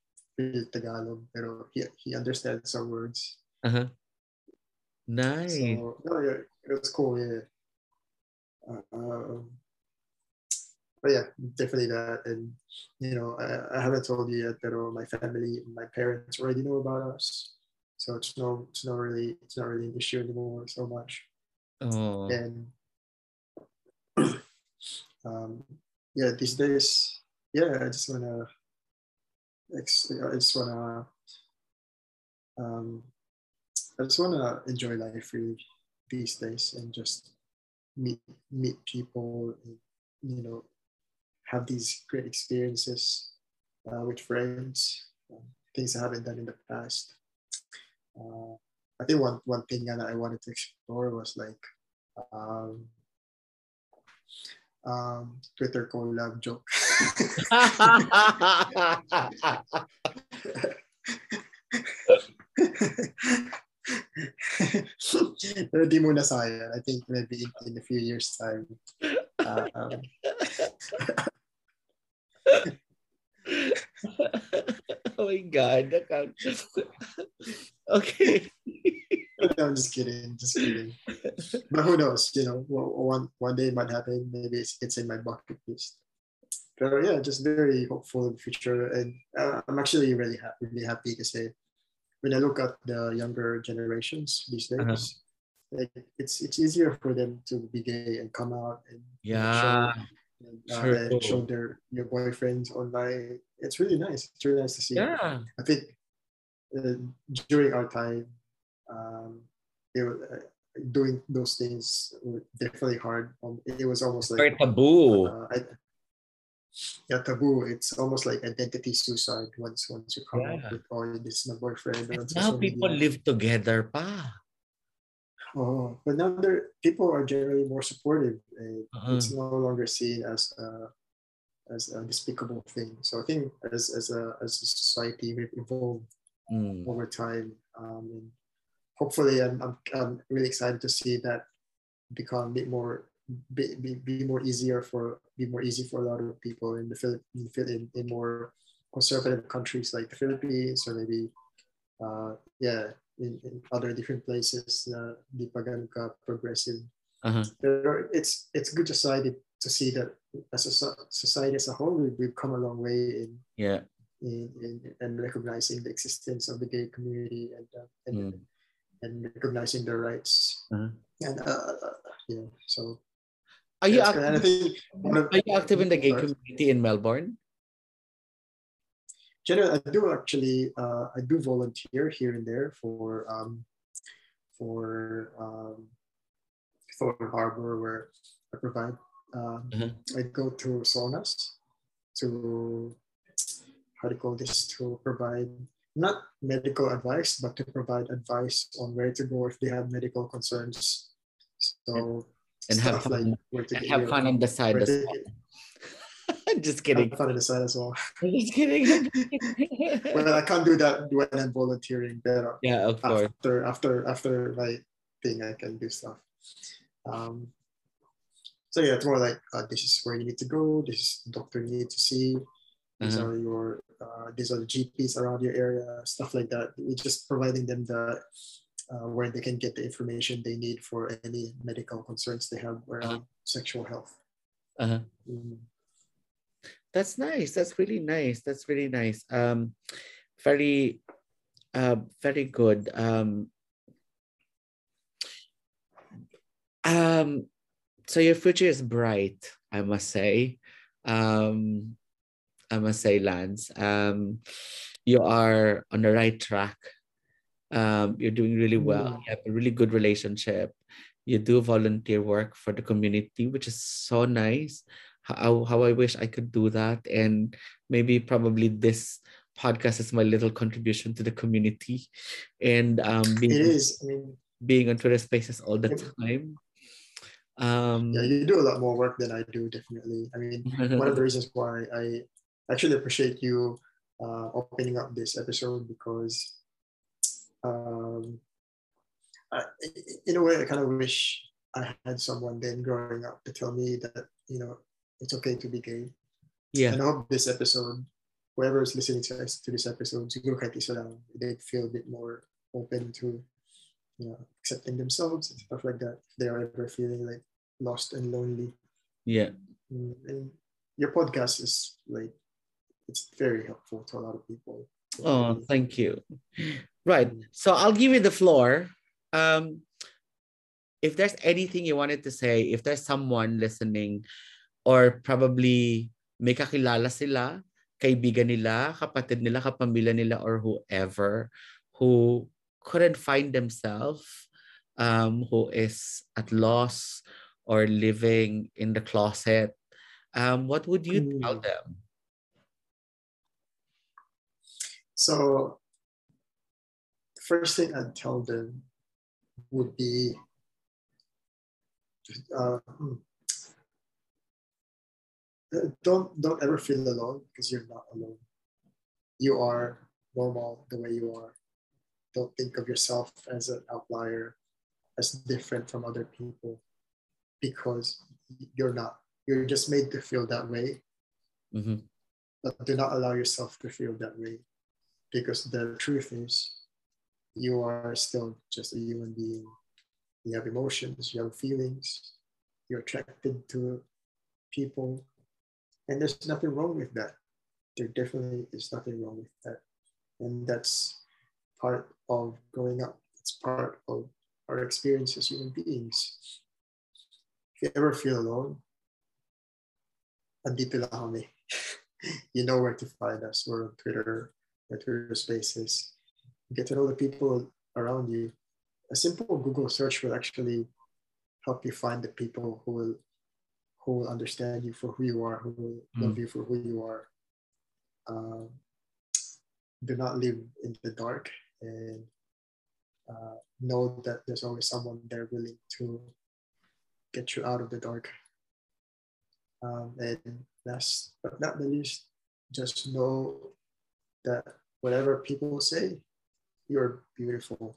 Tagalog, pero he, he understands some words. Uh-huh. Nice. So no, yeah, it was cool. Yeah. Uh, um, but yeah, definitely that. And you know, I, I haven't told you yet, but my family, my parents already know about us. So it's no, it's not really, it's not really an issue anymore so much. oh. And um, yeah, these days, yeah, I just wanna, I just wanna, um, I just wanna enjoy life really these days and just meet meet people, and, you know, have these great experiences uh, with friends, um, things I haven't done in the past. Uh, I think one one thing that I wanted to explore was like um, um, Twitter collab joke. I think maybe in, in a few years time. Um, oh my god. that can't- okay. no, I'm just kidding. Just kidding. But who knows? You know, one one day it might happen. Maybe it's, it's in my bucket list. But yeah, just very hopeful in the future, and uh, I'm actually really happy, really happy to say, when I look at the younger generations these days, Uh-huh. like it's it's easier for them to be gay and come out and you know, Yeah. show, and, uh, show their your boyfriends online. It's really nice. It's really nice to see. Yeah. I think uh, during our time, um, it was, uh, doing those things were definitely hard. Um, it was almost Very like taboo. uh, I, yeah, taboo. It's almost like identity suicide once once you come Yeah. out with oh this is my boyfriend. Now people media. live together pa. Oh, but now there people are generally more supportive. And Uh-huh. It's no longer seen as a, as a despicable thing. So I think as as a as a society we've evolved Mm. over time. Um, and hopefully, I'm, I'm, I'm really excited to see that become a bit more be, be, be more easier for be more easy for a lot of people in the Philip in, in, in more conservative countries like the Philippines or maybe uh, yeah in, in other different places na di pa ganun ka progressive. Uh-huh. Pero it's it's good society to see that as a society as a whole we've, we've come a long way in Yeah. in, in, and recognizing the existence of the gay community and uh, and, Mm. and recognizing their rights Uh-huh. and uh, uh, yeah so Are you that's good. and I active? one of, Are you active in the gay community in Melbourne? Generally I do actually uh, I do volunteer here and there for um, for um, Thornton Harbor where I provide um, Mhm. I go to saunas to how do you call this to provide not medical advice but to provide advice on where to go if they have medical concerns so And have stuff like fun. where to have fun on the side as well. Just kidding. fun on the side as well Just kidding. well I can't do that when I'm volunteering but yeah, of course. after after after my thing I can do stuff. Um, so yeah, it's more like uh, this is where you need to go. This is the doctor you need to see. These Uh-huh. are your uh, these are the GPs around your area, stuff like that. We're just providing them the uh, where they can get the information they need for any medical concerns they have around uh-huh. sexual health. Uh-huh. Mm. That's nice. That's really nice. That's really nice. Um, very, uh, very good. Um, um, so your future is bright, I must say. Um, I must say, Lance. Um, you are on the right track. Um, you're doing really well. Mm. You have a really good relationship. You do volunteer work for the community, which is so nice. How, how I wish I could do that. And maybe probably this podcast is my little contribution to the community. And um, being, it is. I mean, being on Twitter spaces all the time. Um, yeah, you do a lot more work than I do, definitely. I mean, one of the reasons why I actually appreciate you uh, opening up this episode because um, I, in a way, I kind of wish I had someone then growing up to tell me that, you know, it's okay to be gay. Yeah. And I hope this episode, whoever is listening to, us, to this episode, they feel a bit more open to, you know, accepting themselves and stuff like that. If they are ever feeling like lost and lonely. Yeah. Mm, and your podcast is like it's very helpful to a lot of people. Oh, thank you. Right. So I'll give you the floor. Um, if there's anything you wanted to say, if there's someone listening, or probably may kakilala sila, kaibigan nila, kapatid nila, kapamilya nila, or whoever who couldn't find themselves, um, who is at loss or living in the closet, um, what would you mm. tell them? So the first thing I'd tell them would be uh, hmm, don't don't ever feel alone because you're not alone. You are normal the way you are. Don't think of yourself as an outlier, as different from other people, because you're not. You're just made to feel that way. Mm-hmm. But do not allow yourself to feel that way because the truth is you are still just a human being you have emotions you have feelings you're attracted to people and there's nothing wrong with that. There definitely is nothing wrong with that. And that's part of growing up. It's part of our experience as human beings. If you ever feel alone andito lang kami. You know where to find us. We're on twitter Twitter spaces, get to know the people around you. A simple Google search will actually help you find the people who will who will understand you for who you are, who will mm. love you for who you are. Um, do not live in the dark and uh, know that there's always someone there willing to get you out of the dark. Um, and last but not the least, just know that whatever people say, you're beautiful.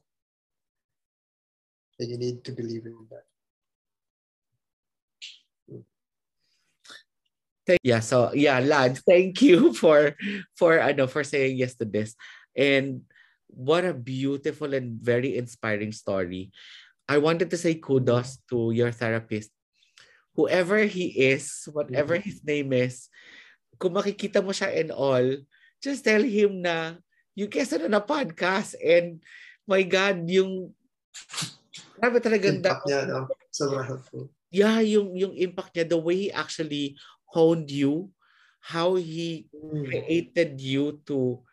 And you need to believe in that. Yeah, so yeah, lad, thank you for for I know for saying yes to this. And what a beautiful and very inspiring story. I wanted to say kudos to your therapist. Whoever he is, whatever mm-hmm. his name is, kung makikita mo siya and all, just tell him na you guested on a podcast and my God, yung grabe talaga impact niya, no? Sobrang helpful. Yeah, yung, yung impact niya, the way he actually honed you, how he mm. created you to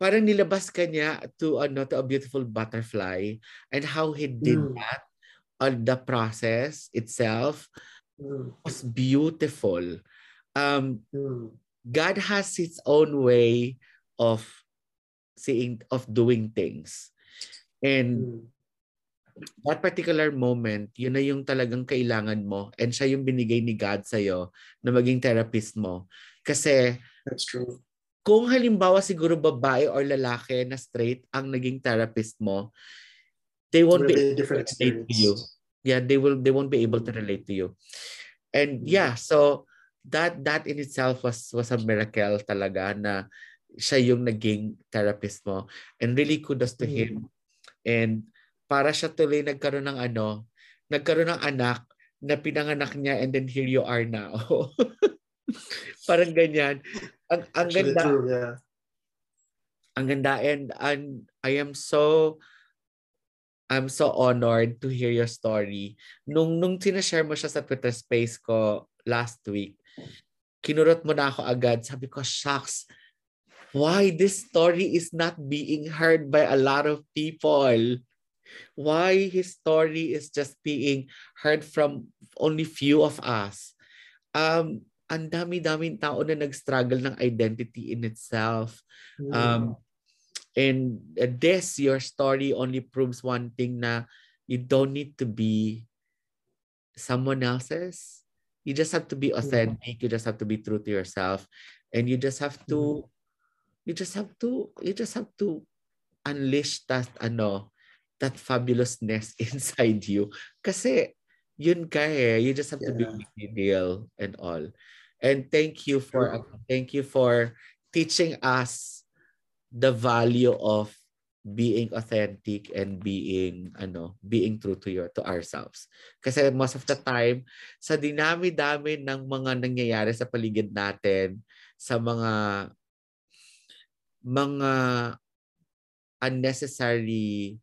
parang nilabas ka niya to ano to a beautiful butterfly and how he did mm. that on the process itself mm. was beautiful um mm. God has his own way of seeing of doing things. And mm. That particular moment, yun na yung talagang kailangan mo and siya yung binigay ni God sa iyo na maging therapist mo. Kasi That's true. Kung halimbawa siguro babae or lalaki na straight ang naging therapist mo, they won't be able to relate to you. Yeah, they will they won't be able to relate to you. And mm. yeah, so that that in itself was was a miracle talaga na siya yung naging therapist mo. And really kudos to him And para siya tuloy nagkaroon ng ano, nagkaroon ng anak na pinanganak niya and then here you are now. Parang ganyan. Ang, ang ganda. True, yeah. Ang ganda and, and I am so I'm so honored to hear your story. Nung nung sinashare mo siya sa Twitter space ko last week, kinurot mo na ako agad. Sabi ko, shucks, why this story is not being heard by a lot of people? Why his story is just being heard from only few of us? Um, ang dami-daming tao na nag-struggle ng identity in itself. Um, and this, your story only proves one thing na you don't need to be someone else's. You just have to be authentic. You just have to be true to yourself. And you just have to, you just have to, you just have to unleash that, ano, that fabulousness inside you. Kasi, yun ka eh. You just have to Yeah. be real and all. And thank you for, thank you for teaching us the value of being authentic and being ano being true to your to ourselves kasi most of the time sa dinami-dami ng mga nangyayari sa paligid natin sa mga mga unnecessary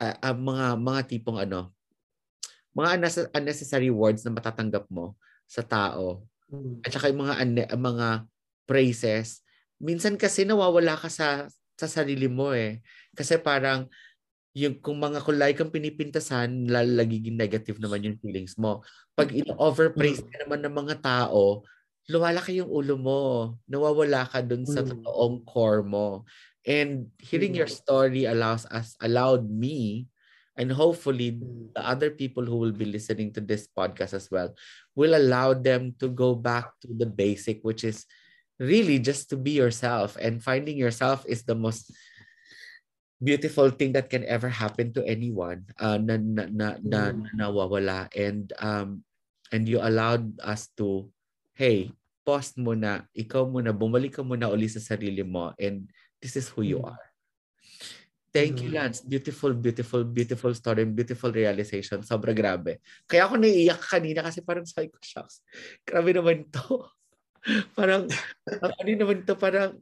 ah, ah, mga mga tipong ano mga unnecess- unnecessary words na matatanggap mo sa tao. Mm. at saka yung mga ane- mga praises minsan kasi nawawala ka sa sa sarili mo eh. Kasi parang yung kung mga kulay kang pinipintasan lalagiging negative naman yung feelings mo. Pag in-overpraise ka naman ng mga tao lumalaki yung ulo mo. Nawawala ka dun sa totoong core mo and hearing your story allows us allowed me and hopefully Mm. the other people who will be listening to this podcast as well will allow them to go back to the basic, which is really just to be yourself. And finding yourself is the most beautiful thing that can ever happen to anyone uh, na, na, na, na, Mm. na nawawala. And, um, and you allowed us to, hey, pause muna, ikaw muna, bumalik ka muna uli sa sarili mo. And this is who you Mm. are. Thank you, Mm. Lance. Beautiful, beautiful, beautiful story beautiful realization. Sobra grabe. Kaya ako naiiyak kanina kasi parang sabi ko, shucks, grabe naman to. parang, ang ano naman to, parang,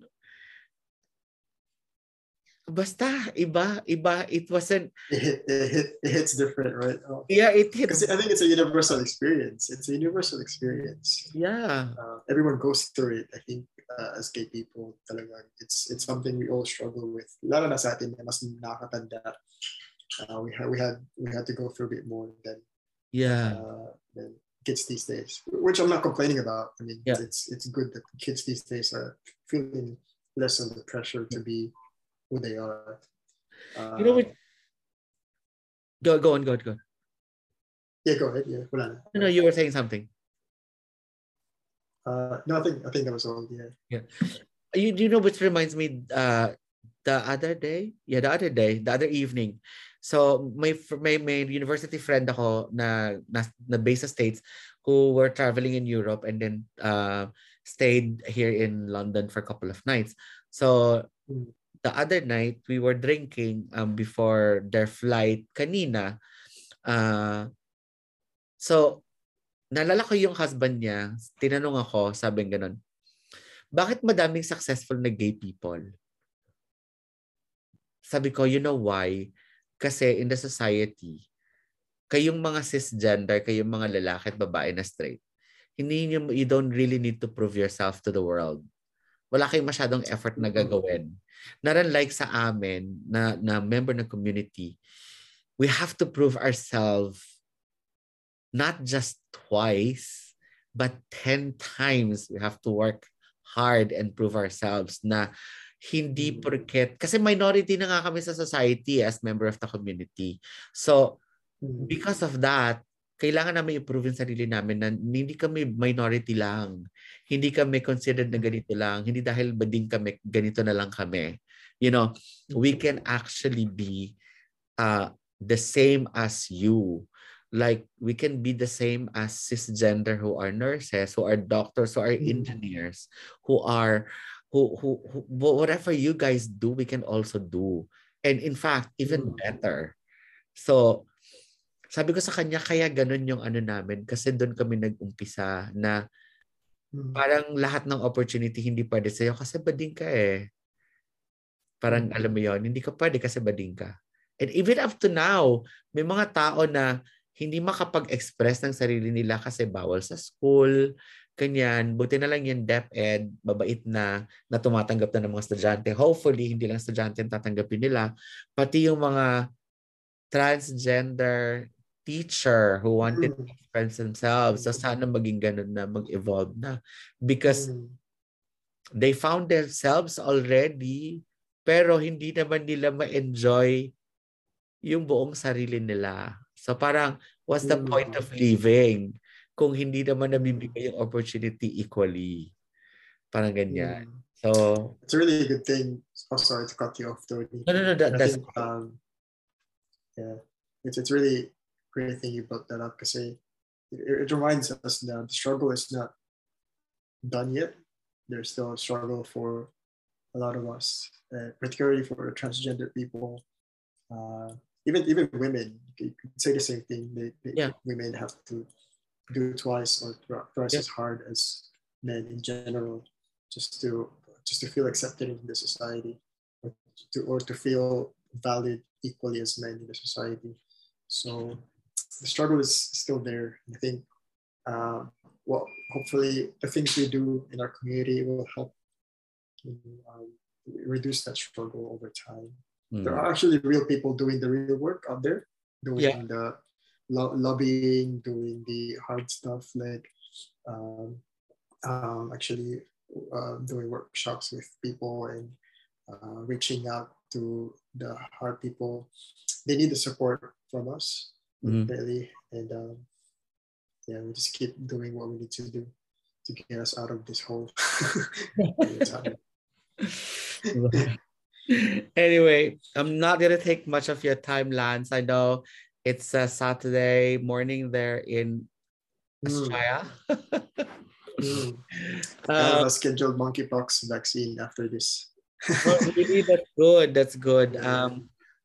basta, iba, iba, it wasn't, It, it, it hits different, right? Oh. yeah, it hit, Because I think it's a universal experience. It's a universal experience. yeah, Uh, everyone goes through it. I think uh, as gay people, talagang it's it's something we all struggle with. Lalo na sa atin na mas nakakatanda. Uh, we had we had we had to go through a bit more than yeah, uh, than kids these days, which I'm not complaining about. I mean, Yeah. it's it's good that kids these days are feeling less of the pressure to be who they are. Uh, You know what? Go, go on, go on, go on. Yeah, go ahead. Yeah, wala na. No, you were saying something. Uh, no, I think I think that was all. Yeah. Yeah. You, you know, which reminds me, uh, the other day, yeah, the other day, the other evening. So my may may university friend ako na na, na based sa States who were traveling in Europe and then uh, stayed here in London for a couple of nights. So Mm. the other night we were drinking um, before their flight kanina. Uh, so nalala ko yung husband niya, tinanong ako, sabi ganun, bakit madaming successful na gay people? Sabi ko, you know why? Kasi in the society, kayong mga cisgender, kayong mga lalaki at babae na straight, hindi nyo, you don't really need to prove yourself to the world. Wala kayong masyadong effort na gagawin. Not unlike sa amin, na, na member ng community, we have to prove ourselves not just twice, but 10 times we have to work hard and prove ourselves na hindi Mm. porket, kasi minority na nga kami sa society as member of the community. So, Mm. because of that, kailangan namin i-prove yung sarili namin na hindi kami minority lang. Hindi kami considered na ganito lang. Hindi dahil bading kami, ganito na lang kami. You know, we can actually be uh, the same as you. Like, we can be the same as cisgender who are nurses, who are doctors, who are Mm. engineers, who are, who, who, who, whatever you guys do, we can also do. And in fact, even Mm. better. So, sabi ko sa kanya, kaya ganun yung ano namin kasi doon kami nag-umpisa na Mm. parang lahat ng opportunity hindi pwede sa'yo kasi bading ka eh. Parang alam mo yon hindi ka pwede kasi bading ka. And even up to now, may mga tao na hindi makapag-express ng sarili nila kasi bawal sa school, kanyan. Buti na lang yung DepEd, mabait na, na tumatanggap na ng mga estudyante. Hopefully, hindi lang estudyante ang tatanggapin nila, pati yung mga transgender teacher who wanted to Mm. express themselves. So sana maging ganun na, mag-evolve na. Because Mm. they found themselves already, pero hindi naman nila ma-enjoy yung buong sarili nila. So parang, what's the Mm. point of living kung hindi naman nabibigay yung opportunity equally? Parang ganyan. Mm. So, It's a really good thing. Oh, sorry to cut you off, Tony. no, no, no, that, that's think, um, yeah, it's it's really great thing you brought that up because it, it reminds us that the struggle is not done yet. There's still a struggle for a lot of us, uh, particularly for transgender people. Uh, even even women, you could say the same thing. They, they, Yeah. Women have to do twice or thrice Yeah. as hard as men in general, just to just to feel accepted in the society, or to or to feel valid equally as men in the society. So the struggle is still there. I think, um, well, hopefully the things we do in our community will help you know, um, reduce that struggle over time. Mm, There are actually real people doing the real work out there, doing Yeah. the lo- lobbying, doing the hard stuff like um, um, actually uh, doing workshops with people and uh, reaching out to the hard people. They need the support from us Mhm. really, and um, yeah, we just keep doing what we need to do to get us out of this hole. Anyway, I'm not gonna take much of your time, Lance. I know it's a Saturday morning there in Mm. Australia. Mm. I Uh, have a scheduled monkeypox vaccine after this. oh, really, that's good. That's good. Yeah. Um,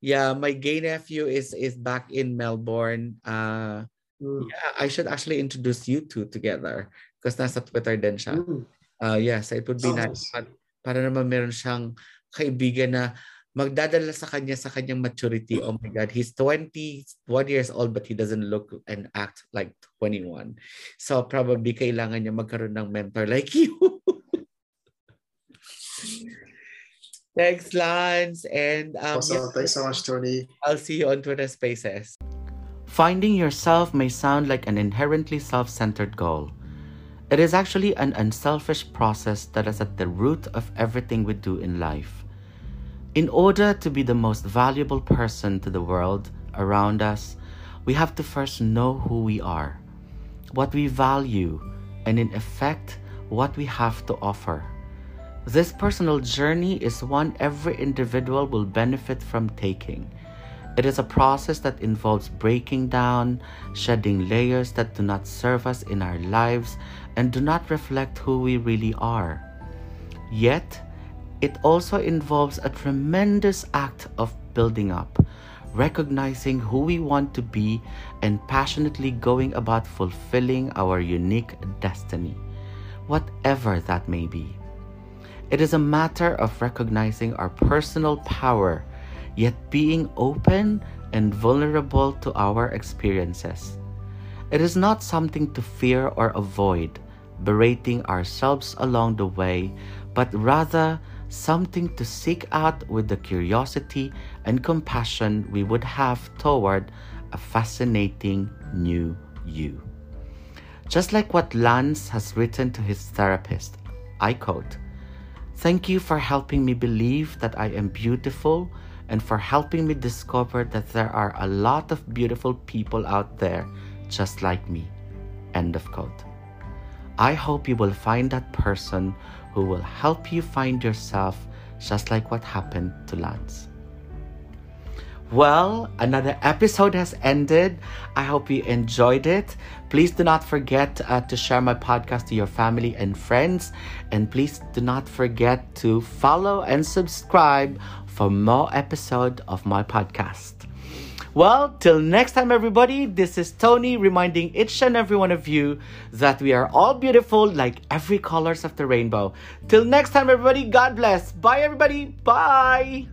yeah, my gay nephew is is back in Melbourne. Uh, Mm. yeah, I should actually introduce you two together because nasa Twitter din siya. Mm. Uh, yes, it would be Oh, nice. nice. Para naman meron siyang kaibigan na magdadala sa kanya sa kanyang maturity. Oh my God, he's 21 years old but he doesn't look and act like 21. So probably kailangan niya magkaroon ng mentor like you. Thanks, Lance. And um, Awesome. Thanks so much, Tony. I'll see you on Twitter Spaces. Finding yourself may sound like an inherently self centered goal. It is actually an unselfish process that is at the root of everything we do in life. In order to be the most valuable person to the world around us, we have to first know who we are, what we value, and in effect, what we have to offer. This personal journey is one every individual will benefit from taking. It is a process that involves breaking down, shedding layers that do not serve us in our lives and do not reflect who we really are. Yet, it also involves a tremendous act of building up, recognizing who we want to be, and passionately going about fulfilling our unique destiny, whatever that may be. It is a matter of recognizing our personal power, yet being open and vulnerable to our experiences. It is not something to fear or avoid, berating ourselves along the way, but rather something to seek out with the curiosity and compassion we would have toward a fascinating new you. Just like what Lance has written to his therapist, I quote, Thank you for helping me believe that I am beautiful and for helping me discover that there are a lot of beautiful people out there just like me. End of quote. I hope you will find that person who will help you find yourself just like what happened to Lance. Well, another episode has ended. I hope you enjoyed it. Please do not forget uh, to share my podcast to your family and friends. And please do not forget to follow and subscribe for more episode of my podcast. Well, till next time, everybody, this is Tony reminding each and every one of you that we are all beautiful like every colors of the rainbow. Till next time, everybody, God bless. Bye, everybody. Bye.